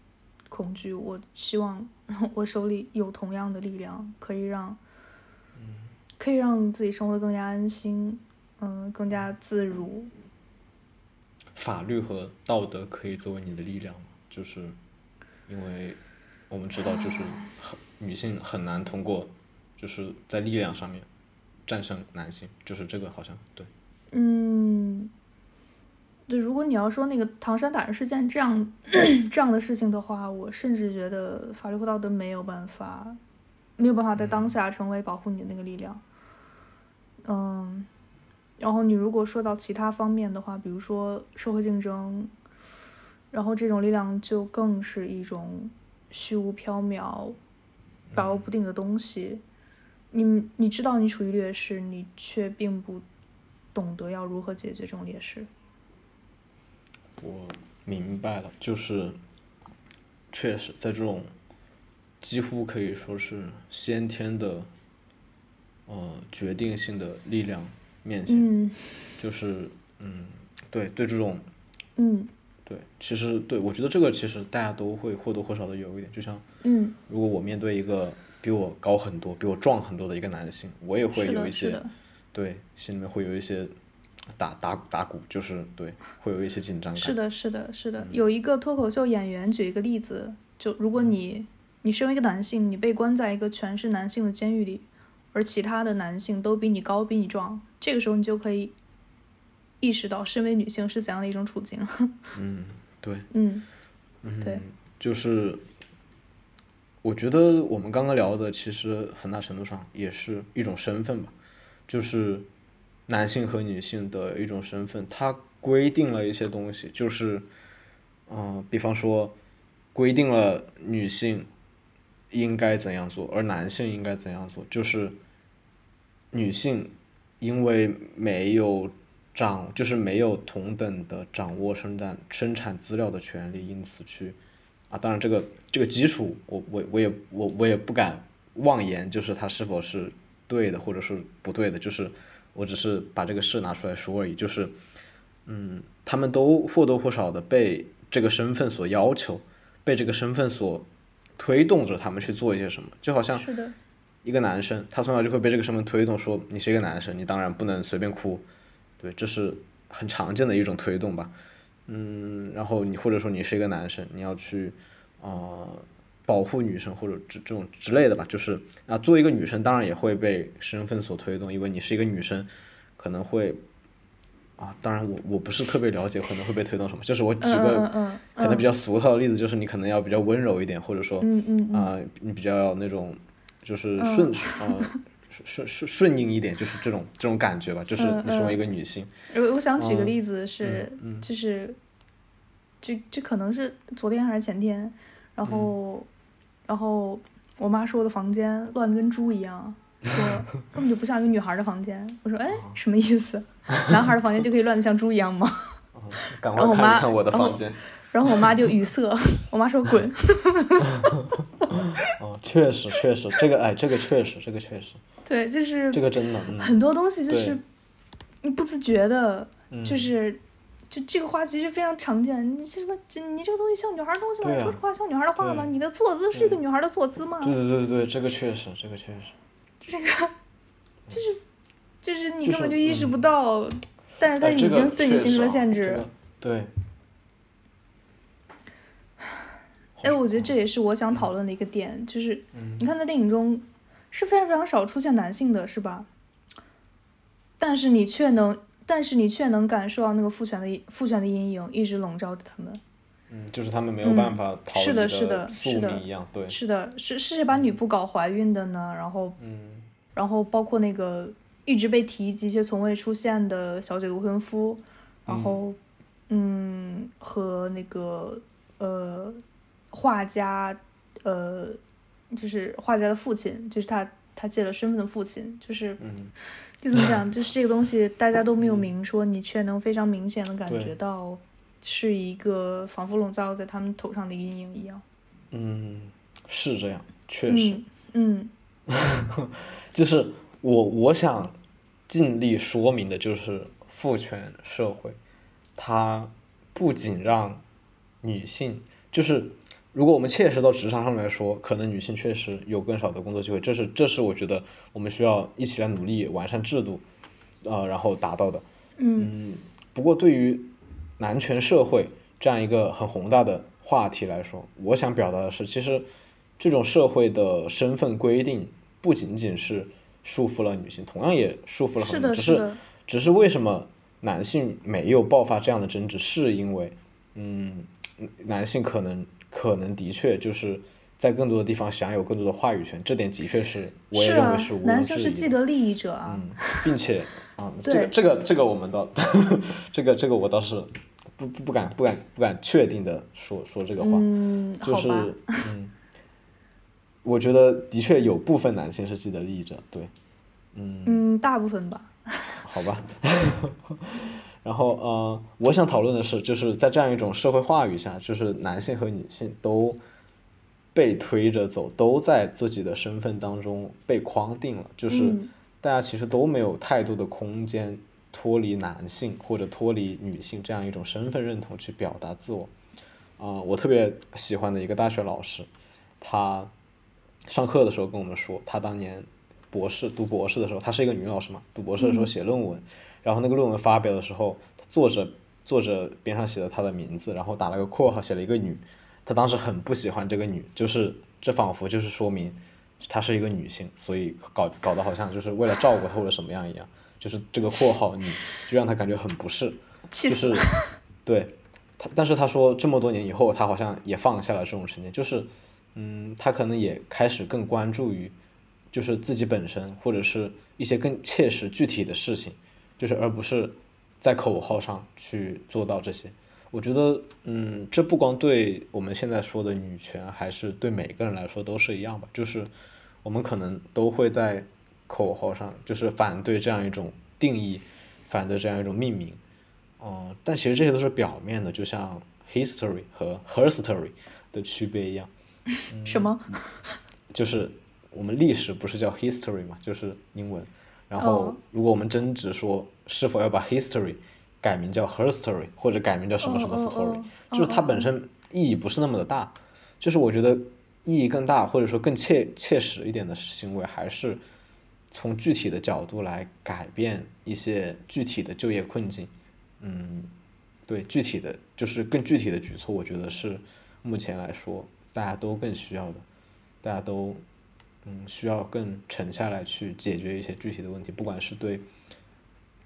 恐惧，我希望 我手里有同样的力量，可以让，嗯，可以让自己生活的更加安心，嗯，更加自如。法律和道德可以作为你的力量吗？就是因为我们知道，就是很 女性很难通过。就是在力量上面战胜男性，就是这个好像对。嗯，对，如果你要说那个唐山打人事件这样这样的事情的话，我甚至觉得法律和道德没有办法，没有办法在当下成为保护你的那个力量。嗯，然后你如果说到其他方面的话，比如说社会竞争，然后这种力量就更是一种虚无缥缈、把握不定的东西。你你知道你处于劣势，你却并不懂得要如何解决这种劣势。我明白了，就是确实在这种几乎可以说是先天的呃决定性的力量面前，就是嗯，对对这种嗯，对，其实对我觉得这个其实大家都会或多或少的有一点，就像嗯，如果我面对一个。比我高很多，比我壮很多的一个男性，我也会有一些，对，心里面会有一些打打打鼓，就是对，会有一些紧张感。是的，是的，是的。有一个脱口秀演员举一个例子，就如果你你身为一个男性，你被关在一个全是男性的监狱里，而其他的男性都比你高，比你壮，这个时候你就可以意识到身为女性是怎样的一种处境。嗯，对。嗯，对，就是。我觉得我们刚刚聊的，其实很大程度上也是一种身份吧，就是男性和女性的一种身份，它规定了一些东西，就是，嗯，比方说，规定了女性应该怎样做，而男性应该怎样做，就是女性因为没有掌，就是没有同等的掌握生产生产资料的权利，因此去。啊，当然这个这个基础，我我我也我我也不敢妄言，就是它是否是对的，或者是不对的，就是我只是把这个事拿出来说而已，就是，嗯，他们都或多或少的被这个身份所要求，被这个身份所推动着他们去做一些什么，就好像，一个男生，他从小就会被这个身份推动，说你是一个男生，你当然不能随便哭，对，这是很常见的一种推动吧。嗯，然后你或者说你是一个男生，你要去啊、保护女生或者这这种之类的吧，就是啊，作为一个女生，当然也会被身份所推动，因为你是一个女生，可能会啊，当然我我不是特别了解可能会被推动什么，就是我举嗯个可能比较俗套的例子，就是你可能要比较温柔一点，或者说嗯嗯嗯。啊、你比较那种就是嗯。顺呃顺顺顺应一点，就是这种这种感觉吧，就是你身为一个女性，我我想举个例子是，就是，这这可能是昨天还是前天，然后，然后我妈说我的房间乱的跟猪一样，说根本就不像一个女孩的房间。我说，哎，什么意思？男孩的房间就可以乱的像猪一样吗？赶然后我妈快看看我的房间。然后我妈就语塞，我妈说滚。哦，确实确实，这个哎，这个确实，这个确实，对，就是这个真的，嗯，很多东西就是你不自觉的，嗯就是。就这个话其实非常常见，你什么？这你这个东西像女孩的东西吗？啊你说实话像女孩的话吗？你的坐姿是一个女孩的坐姿吗？对对对对，这个确实，这个确实，这个就是就是你根本就意识嗯不到，但是它已经对你形成了限制。个对，哎，我觉得这也是我想讨论的一个点，就是嗯你看在电影中是非常非常少出现男性的，是吧？但是你却能，但是你却能感受到那个父权的父权的阴影一直笼罩着他们。嗯，就是他们没有办嗯法逃是的离是的宿是的命一样，对，是的，是是谁把女仆搞怀孕的呢？然后嗯然后包括那个一直被提及却从未出现的小姐未婚夫，然后嗯和那个呃画家呃就是画家的父亲，就是他他借了身份的父亲，就是嗯，就怎么讲，就是这个东西大家都没有明说，你却能非常明显的感觉到是一个仿佛笼罩在他们头上的阴影一样。嗯，是这样，确实，嗯嗯。就是我我想尽力说明的就是父权社会，它不仅让女性，就是如果我们切实到职场上来说，可能女性确实有更少的工作机会，这是这是我觉得我们需要一起来努力完善制度，呃，然后达到的。嗯嗯，不过对于男权社会这样一个很宏大的话题来说，我想表达的是，其实这种社会的身份规定不仅仅是束缚了女性，同样也束缚了很多人。只是的是的只是为什么男性没有爆发这样的争执，是因为嗯，男性可能可能的确就是。在更多的地方享有更多的话语权，这点的确是我也认为是男性是。既得利益者啊。嗯，并且啊，这对个这个这个我们倒，这个这个我倒是不不不敢不敢不敢确定的说说这个话，嗯，就是嗯，我觉得的确有部分男性是既得利益者，对，嗯，嗯，大部分吧。好吧，然后呃，我想讨论的是，就是在这样一种社会话语下，就是男性和女性都被推着走，都在自己的身份当中被框定了，就是嗯大家其实都没有太多的空间脱离男性或者脱离女性这样一种身份认同去表达自我。啊、我特别喜欢的一个大学老师，他上课的时候跟我们说，他当年博士读博士的时候，她是一个女老师嘛，读博士的时候写论文，然后那个论文发表的时候，作者作者边上写了她的名字，然后打了个括号写了一个女，他当时很不喜欢这个女，就是这仿佛就是说明她是一个女性，所以搞搞得好像就是为了照顾她或者什么样一样，就是这个括号女就让他感觉很不适，就是对他，但是他说这么多年以后，他好像也放下了这种成见，就是嗯，他可能也开始更关注于就是自己本身或者是一些更切实具体的事情，就是而不是在口号上去做到这些。我觉得，嗯，这不光对我们现在说的女权，还是对每个人来说都是一样吧。就是我们可能都会在口号上，就是反对这样一种定义，反对这样一种命名。嗯，但其实这些都是表面的，就像 history 和 herstory 的区别一样。什么？就是我们历史不是叫 history 嘛，就是英文。然后哦，如果我们争执说是否要把 history 改名叫 Her Story 或者改名叫什么什么 Story，、哦。就是它本身意义不是那么的大，就是我觉得意义更大或者说更切切实一点的行为，还是从具体的角度来改变一些具体的就业困境。嗯，对，具体的就是更具体的举措，我觉得是目前来说大家都更需要的，大家都嗯需要更沉下来去解决一些具体的问题，不管是对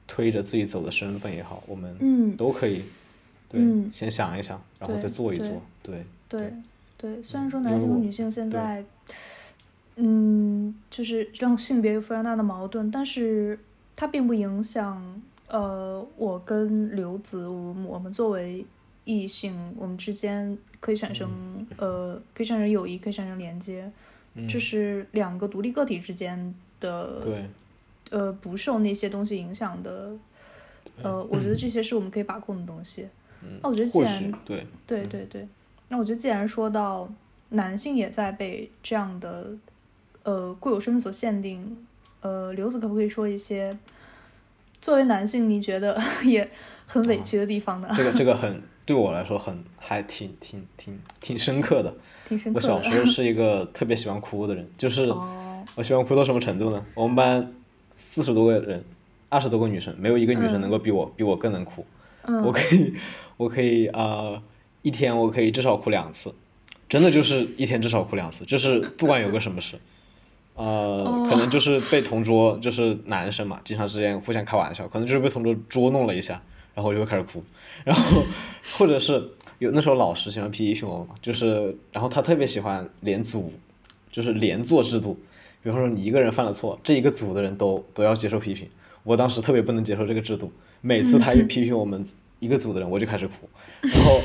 推着自己走的身份也好，我们嗯。都可以对、嗯。先想一想，然后再做一对。做，对对。对，虽然说男性和女性现在，嗯，就是这种性别有非常大的矛盾，但是它并不影响，呃，我跟刘子，我们我们作为异性，我们之间可以产生，呃，可以产生友谊，可以产生连接，嗯这是两个独立个体之间的，对呃，不受那些东西影响的，呃，我觉得这些是我们可以把控的东西。嗯，那我觉得既然对对对对，那我觉得既然说到男性也在被这样的呃固有身份所限定，呃，刘子可不可以说一些作为男性你觉得 也很委屈的地方呢？这个这个很对我来说很还挺挺挺挺深刻的。挺深刻的。我小时候 是一个特别喜欢哭的人，就是哦，我喜欢哭到什么程度呢？我们班四十多个人，二十多个女生，没有一个女生嗯能够比我比我更能哭。嗯，我可以，我可以啊、呃一天我可以至少哭两次，真的就是一天至少哭两次，就是不管有个什么事，呃，可能就是被同桌，就是男生嘛，经常之间互相开玩笑，可能就是被同桌捉弄了一下，然后我就会开始哭，然后或者是有那时候老师喜欢批评我嘛，就是然后他特别喜欢连组，就是连坐制度，比方说你一个人犯了错，这一个组的人都都要接受批评，我当时特别不能接受这个制度，每次他一批评我们一个组的人，我就开始哭，然后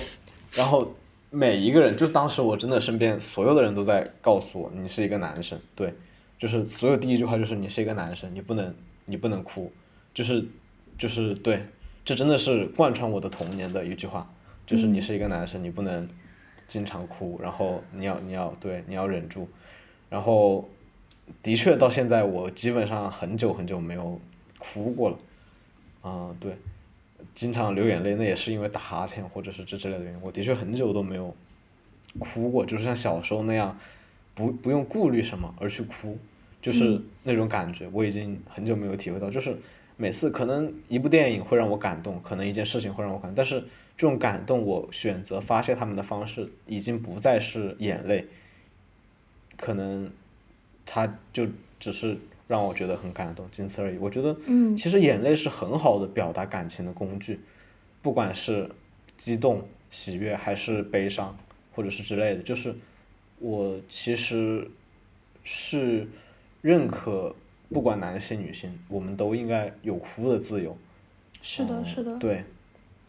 然后每一个人，就是当时我真的身边所有的人都在告诉我，你是一个男生，对，就是所有第一句话就是你是一个男生，你不能你不能哭，就是就是对，这真的是贯穿我的童年的一句话，就是你是一个男生，你不能经常哭，然后你要你要对你要忍住，然后的确到现在我基本上很久很久没有哭过了，啊、对，经常流眼泪，那也是因为打哈欠或者是这之类的原因。我的确很久都没有哭过，就是像小时候那样，不不用顾虑什么而去哭，就是那种感觉，我已经很久没有体会到。就是每次可能一部电影会让我感动，可能一件事情会让我感动，但是这种感动，我选择发泄他们的方式已经不再是眼泪，可能他就只是让我觉得很感动，仅此而已。我觉得，嗯其实眼泪是很好的表达感情的工具，不管是激动、喜悦还是悲伤，或者是之类的，就是我其实是认可，不管男性女性，我们都应该有哭的自由。是的，嗯是的，对，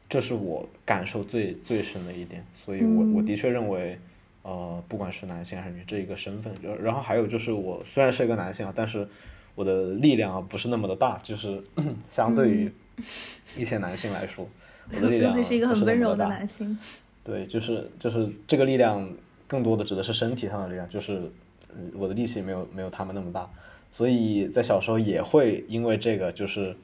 这是我感受最最深的一点，所以我我嗯的确认为，呃，不管是男性还是女，这一个身份，然然后还有就是我虽然是一个男性啊，但是我的力量啊不是那么的大，就是 相对于 一些男性来说，我的力量刘子是一个很温柔的男性。对，就是就是这个力量更多的指的是身体上的力量，就是嗯我的力气没有没有他们那么大，所以在小时候也会因为这个就是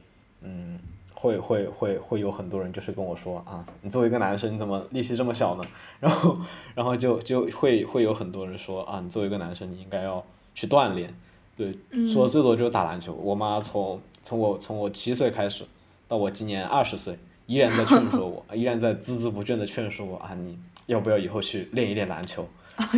嗯会会会会有很多人就是跟我说啊，你作为一个男生你怎么力气这么小呢？然后然后就就会会有很多人说啊，你作为一个男生你应该要去锻炼，对，说的最多就是打篮球。我妈从从我从我七岁开始到我今年二十岁，依然在劝说我，依然在孜孜不倦的劝说我啊，你要不要以后去练一练篮球？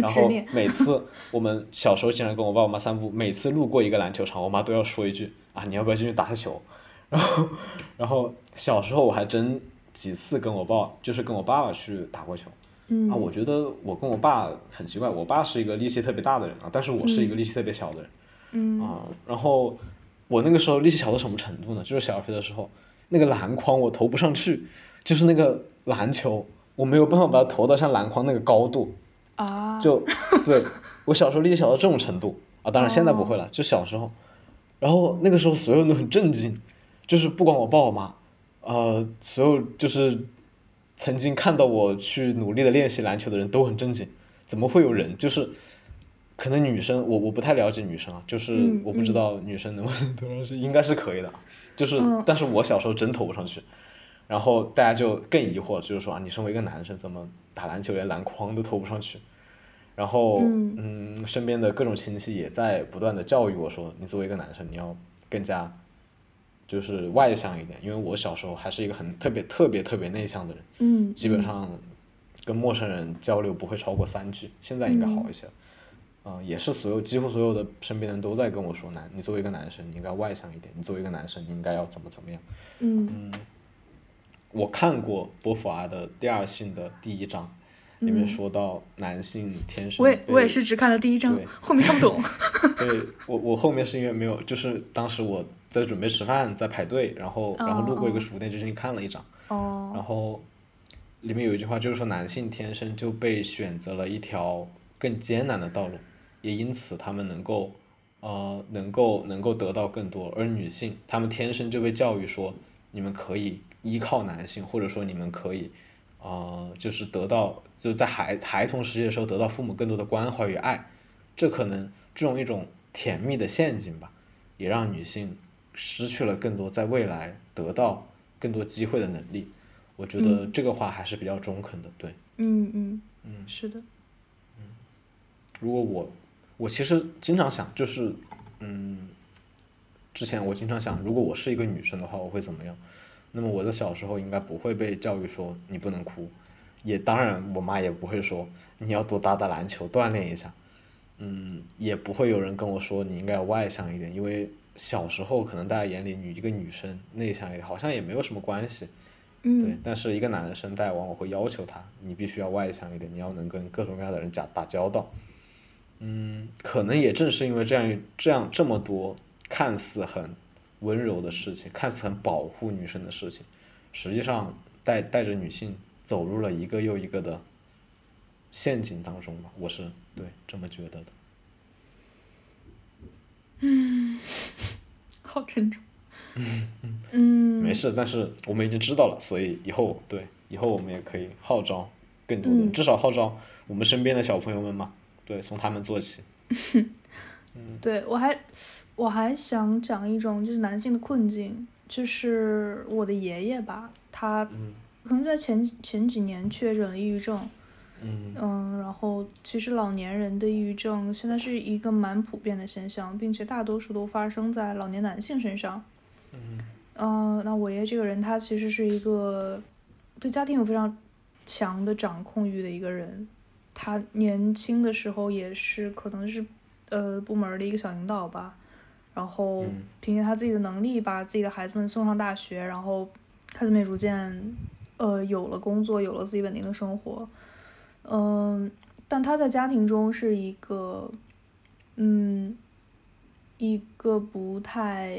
然后每 次我们小时候经常跟我爸我妈散步，每次路过一个篮球场，我妈都要说一句啊，你要不要进去打下球？然后，然后小时候我还真几次跟我爸，就是跟我爸爸去打过球。嗯啊，我觉得我跟我爸很奇怪，我爸是一个力气特别大的人啊，但是我是一个力气特别小的人。嗯啊，然后我那个时候力气小到什么程度呢？就是小学的时候，那个篮筐我投不上去，就是那个篮球我没有办法把它投到像篮筐那个高度，啊，就对我小时候力气小到这种程度啊，当然现在不会了，就小时候，然后那个时候所有人都很震惊，就是不管我爸我妈，呃，所有就是曾经看到我去努力的练习篮球的人都很震惊，怎么会有人？就是。可能女生，我我不太了解女生啊，就是嗯我不知道女生能不能投上去，应该是可以的啊，就是嗯，但是我小时候真投不上去，然后大家就更疑惑，就是说啊，你身为一个男生，怎么打篮球连篮筐都投不上去？然后嗯。嗯，身边的各种亲戚也在不断的教育我说，你作为一个男生，你要更加就是外向一点，因为我小时候还是一个很特别特别特别内向的人，嗯，基本上跟陌生人交流不会超过三句，现在应该好一些。了。嗯、也是所有几乎所有的身边的人都在跟我说，男，你作为一个男生，你应该外向一点，你作为一个男生，你应该要怎么怎么样。嗯我看过波伏娃的《第二性》的第一章，里面嗯。说到男性天生我也我也是只看了第一章对，后面看不懂。对我我后面是因为没有，就是当时我在准备吃饭，在排队，然后然后路过一个哦。书店，就进去看了一章，哦，然后里面有一句话就是说男性天生就被选择了一条更艰难的道路，也因此他们能够呃能够能够得到更多，而女性她们天生就被教育说你们可以依靠男性，或者说你们可以呃就是得到就在孩孩童时期的时候得到父母更多的关怀与爱，这可能这种一种甜蜜的陷阱吧，也让女性失去了更多在未来得到更多机会的能力。我觉得这个话还是比较中肯的，对。嗯嗯嗯是的，嗯如果我，我其实经常想，就是，嗯，之前我经常想，如果我是一个女生的话，我会怎么样？那么我的小时候应该不会被教育说你不能哭，也当然我妈也不会说你要多打打篮球锻炼一下，嗯，也不会有人跟我说你应该要外向一点，因为小时候可能大家眼里女一个女生内向一点好像也没有什么关系，嗯对嗯，但是一个男生，大家往往会要求他，你必须要外向一点，你要能跟各种各样的人打打交道。嗯，可能也正是因为这样这样这么多看似很温柔的事情，看似很保护女生的事情，实际上带带着女性走入了一个又一个的陷阱当中吧。我是对这么觉得的。好沉重。嗯嗯，没事，但是我们已经知道了，所以以后对以后我们也可以号召更多的人，嗯至少号召我们身边的小朋友们嘛，对，从他们做起。对我还我还想讲一种就是男性的困境，就是我的爷爷吧，他嗯可能在前前几年确诊了抑郁症，嗯嗯，然后其实老年人的抑郁症现在是一个蛮普遍的现象，并且大多数都发生在老年男性身上。嗯嗯，那我爷这个人，他其实是一个对家庭有非常强的掌控欲的一个人。他年轻的时候也是可能是呃部门的一个小领导吧，然后嗯凭借他自己的能力把自己的孩子们送上大学，然后孩子们也逐渐呃有了工作，有了自己稳定的生活。嗯，但他在家庭中是一个嗯一个不太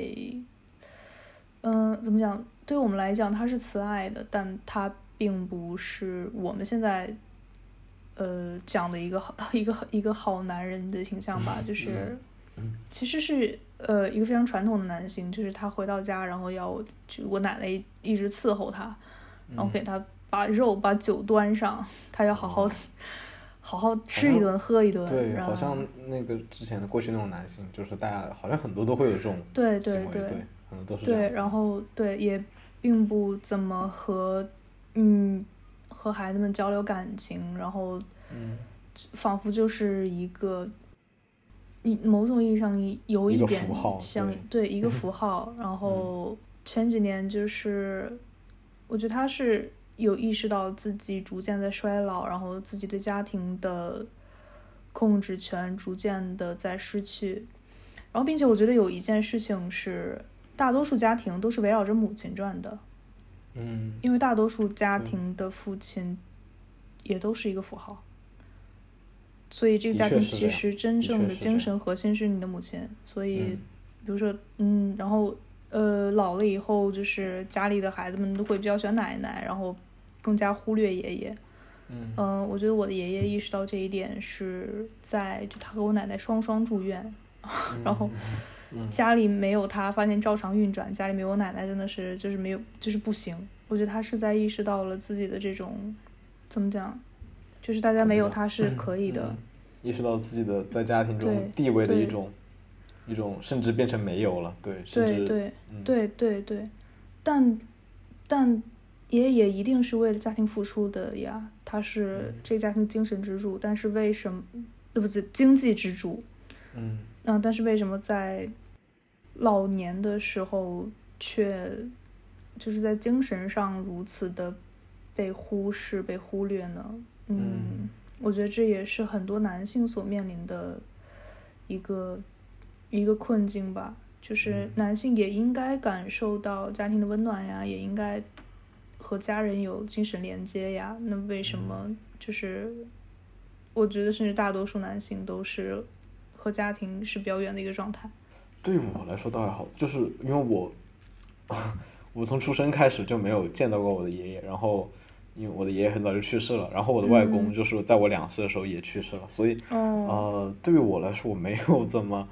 嗯，怎么讲？对我们来讲，他是慈爱的，但他并不是我们现在呃讲的一个好 一个一个好男人的形象吧，就是嗯其实是呃一个非常传统的男性，就是他回到家，然后要就我奶奶一一直伺候他，然后给他把肉把酒端上，他要好好的。好好吃一顿，喝一顿，对，然后好像那个之前的过去那种男性，就是大家好像很多都会有这种对，对对。对，可能都是对，然后对也并不怎么和嗯和孩子们交流感情，然后嗯。仿佛就是一个一某种意义上一有一点像对一个 符号，然后前几年就是我觉得他是有意识到自己逐渐在衰老，然后自己对家庭的控制权逐渐的在失去，然后并且我觉得有一件事情是，大多数家庭都是围绕着母亲转的，嗯。因为大多数家庭的父亲也都是一个符号，所以这个家庭其实真正的精神核心是你的母亲，所以嗯。比如说嗯，然后呃老了以后，就是家里的孩子们都会比较喜欢奶奶，然后更加忽略爷爷。嗯。嗯，我觉得我的爷爷意识到这一点是在就他和我奶奶双双住院，然后嗯 家里没有他，发现照常运转；家里没有我奶奶，真的是就是没有就是不行。我觉得他是在意识到了自己的这种怎么讲，就是大家没有他是可以的。嗯意识到自己的在家庭中地位的一种一种，甚至变成没有了，对，对对嗯。对对对，但但爷爷也一定是为了家庭付出的呀，他是这个家庭精神支柱，但是为什么，对不是，经济支柱，嗯。嗯，但是为什么在老年的时候却就是在精神上如此的被忽视、被忽略呢？嗯，我觉得这也是很多男性所面临的一个一个困境吧。就是男性也应该感受到家庭的温暖呀，也应该和家人有精神连接呀。那为什么就是我觉得，甚至大多数男性都是和家庭是比较远的一个状态。对我来说倒还好，就是因为我 我从出生开始就没有见到过我的爷爷，然后因为我的爷爷很早就去世了，然后我的外公就是在我两岁的时候也去世了，所以呃，对于我来说我没有怎么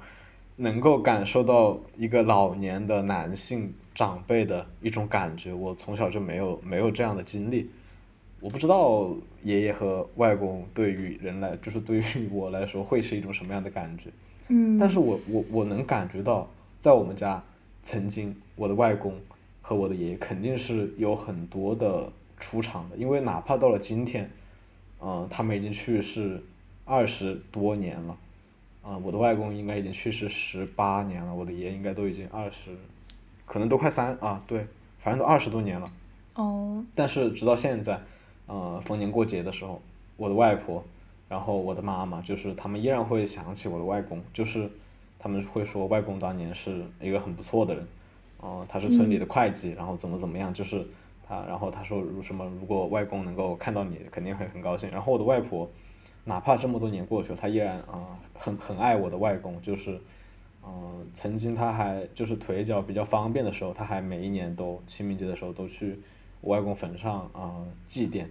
能够感受到一个老年的男性长辈的一种感觉，我从小就没有没有这样的经历，我不知道爷爷和外公对于人来，就是对于我来说会是一种什么样的感觉。嗯，但是我我我能感觉到，在我们家，曾经我的外公和我的爷爷肯定是有很多的出场的，因为哪怕到了今天，嗯、他们已经去世二十多年了，啊、我的外公应该已经去世十八年了，我的爷爷应该都已经二十，可能都快三啊，对，反正都二十多年了。哦，但是直到现在，呃，逢年过节的时候，我的外婆，然后我的妈妈，就是他们依然会想起我的外公，就是他们会说外公当年是一个很不错的人，嗯、他是村里的会计，然后怎么怎么样，就是他，然后他说如什么，如果外公能够看到你，肯定会很高兴。然后我的外婆，哪怕这么多年过去了，她依然啊、呃很很爱我的外公，就是。嗯，曾经他还就是腿脚比较方便的时候，他还每一年都清明节的时候都去我外公坟上啊、呃祭奠，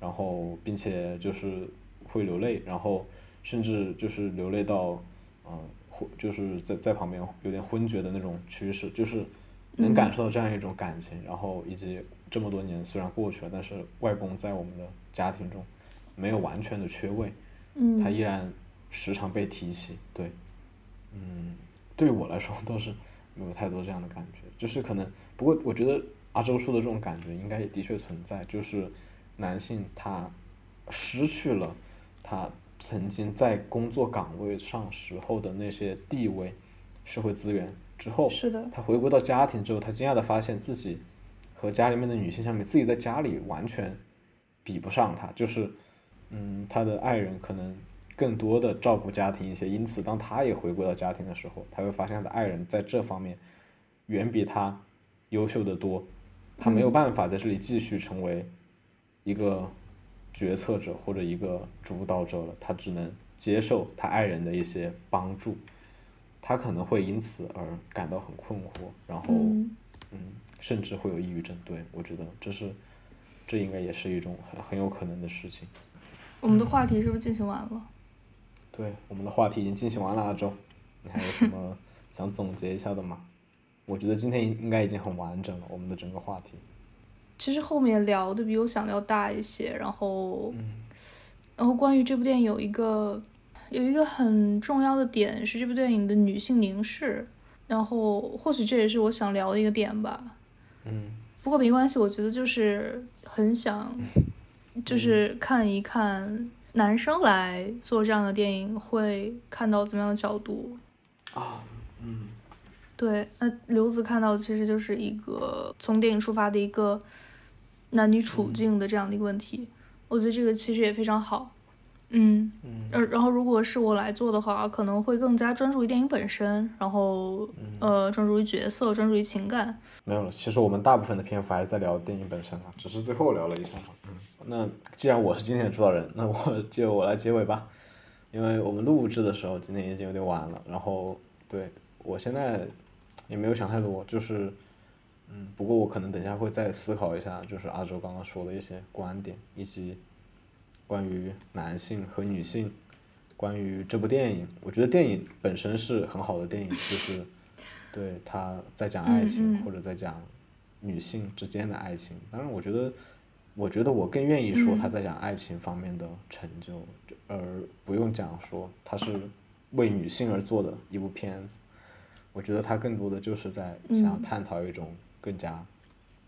然后并且就是会流泪，然后甚至就是流泪到嗯昏就是在在旁边有点昏厥的那种趋势，就是能感受到这样一种感情，然后以及这么多年虽然过去了，但是外公在我们的家庭中没有完全的缺位，嗯，他依然时常被提起，对，嗯，对于我来说倒是没有太多这样的感觉，就是可能，不过我觉得阿周说的这种感觉应该也的确存在，就是男性他失去了他曾经在工作岗位上时候的那些地位、社会资源之后，是的他回归到家庭之后，他惊讶的发现自己和家里面的女性相比，自己在家里完全比不上他，就是，嗯，他的爱人可能更多的照顾家庭一些，因此当他也回归到家庭的时候，他会发现他的爱人在这方面远比他优秀的多，他没有办法在这里继续成为一个决策者或者一个主导者了，他只能接受他爱人的一些帮助，他可能会因此而感到很困惑，然后嗯嗯，甚至会有抑郁症。对我觉得这是这应该也是一种很很有可能的事情。我们的话题是不是进行完了？对，我们的话题已经进行完了，阿周，你还有什么 想总结一下的吗？我觉得今天应该已经很完整了，我们的整个话题。其实后面聊的比我想要大一些，然后，嗯然后关于这部电影有一个有一个很重要的点是这部电影的女性凝视，然后或许这也是我想聊的一个点吧。嗯不过没关系，我觉得就是很想，就是看一看男生来做这样的电影会看到怎么样的角度。啊嗯对，那刘子看到的其实就是一个从电影出发的一个男女处境的这样的一个问题，我觉得这个其实也非常好。嗯，嗯呃，然后如果是我来做的话，可能会更加专注于电影本身，然后呃，专注于角色，专注于情感。没有了。其实我们大部分的篇幅还是在聊电影本身啊，只是最后聊了一下那既然我是今天的主导人，那我就我来结尾吧。因为我们录制的时候今天已经有点晚了，然后对我现在也没有想太多，就是嗯，不过我可能等一下会再思考一下，就是阿周刚刚说的一些观点，以及关于男性和女性，关于这部电影，我觉得电影本身是很好的电影，就是 对他在讲爱情、或者在讲女性之间的爱情。当然，我觉得，我觉得我更愿意说嗯他在讲爱情方面的成就，而不用讲说他是为女性而做的一部片子。我觉得他更多的就是在想探讨一种更加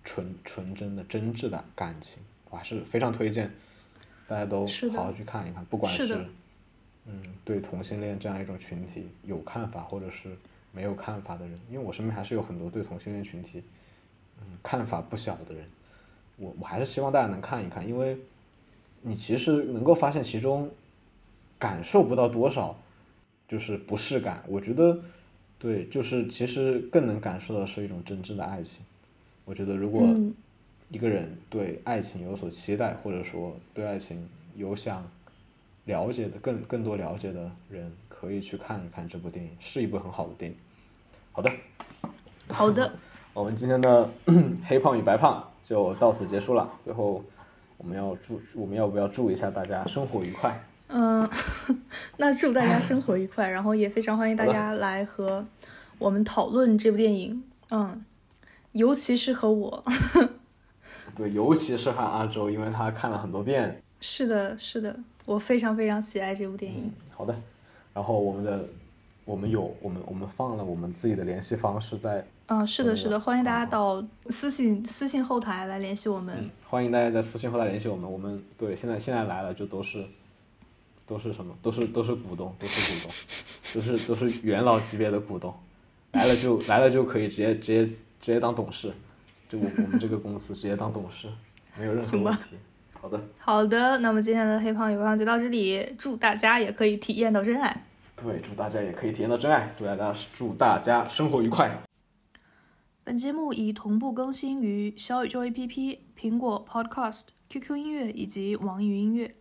纯纯真的真挚的感情，我还是非常推荐大家都好好去看一看，不管是是嗯对同性恋这样一种群体有看法，或者是没有看法的人，因为我身边还是有很多对同性恋群体嗯看法不小的人，我我还是希望大家能看一看，因为你其实能够发现其中感受不到多少就是不适感，我觉得对，就是其实更能感受到是一种真正的爱情。我觉得如果嗯一个人对爱情有所期待，或者说对爱情有想了解的更更多了解的人，可以去看一看这部电影，是一部很好的电影。好的，好的，我们今天的 黑胖与白胖就到此结束了。最后，我们要祝我们要不要祝一下大家生活愉快？嗯，那祝大家生活愉快，然后也非常欢迎大家来和我们讨论这部电影，嗯，尤其是和我，对，尤其是和阿周，因为他看了很多遍。是的，是的，我非常非常喜爱这部电影，好的，然后我们的我们有我们我们放了我们自己的联系方式在，嗯，是的，是的，欢迎大家到私信私信后台来联系我们，嗯，欢迎大家在私信后台联系我们。我们对现在现在来了就都是都是什么？都是都是股东，都是股东，都是都是元老级别的股东，来了就来了就可以直接直接直接当董事，就我我们这个公司直接当董事，没有任何问题。好的，好的，那么今天的黑胖与白胖就到这里，祝大家也可以体验到真爱。对，祝大家也可以体验到真爱，祝大家祝大家生活愉快。本节目已同步更新于小宇宙 APP、苹果 Podcast、QQ 音乐以及网易云音乐。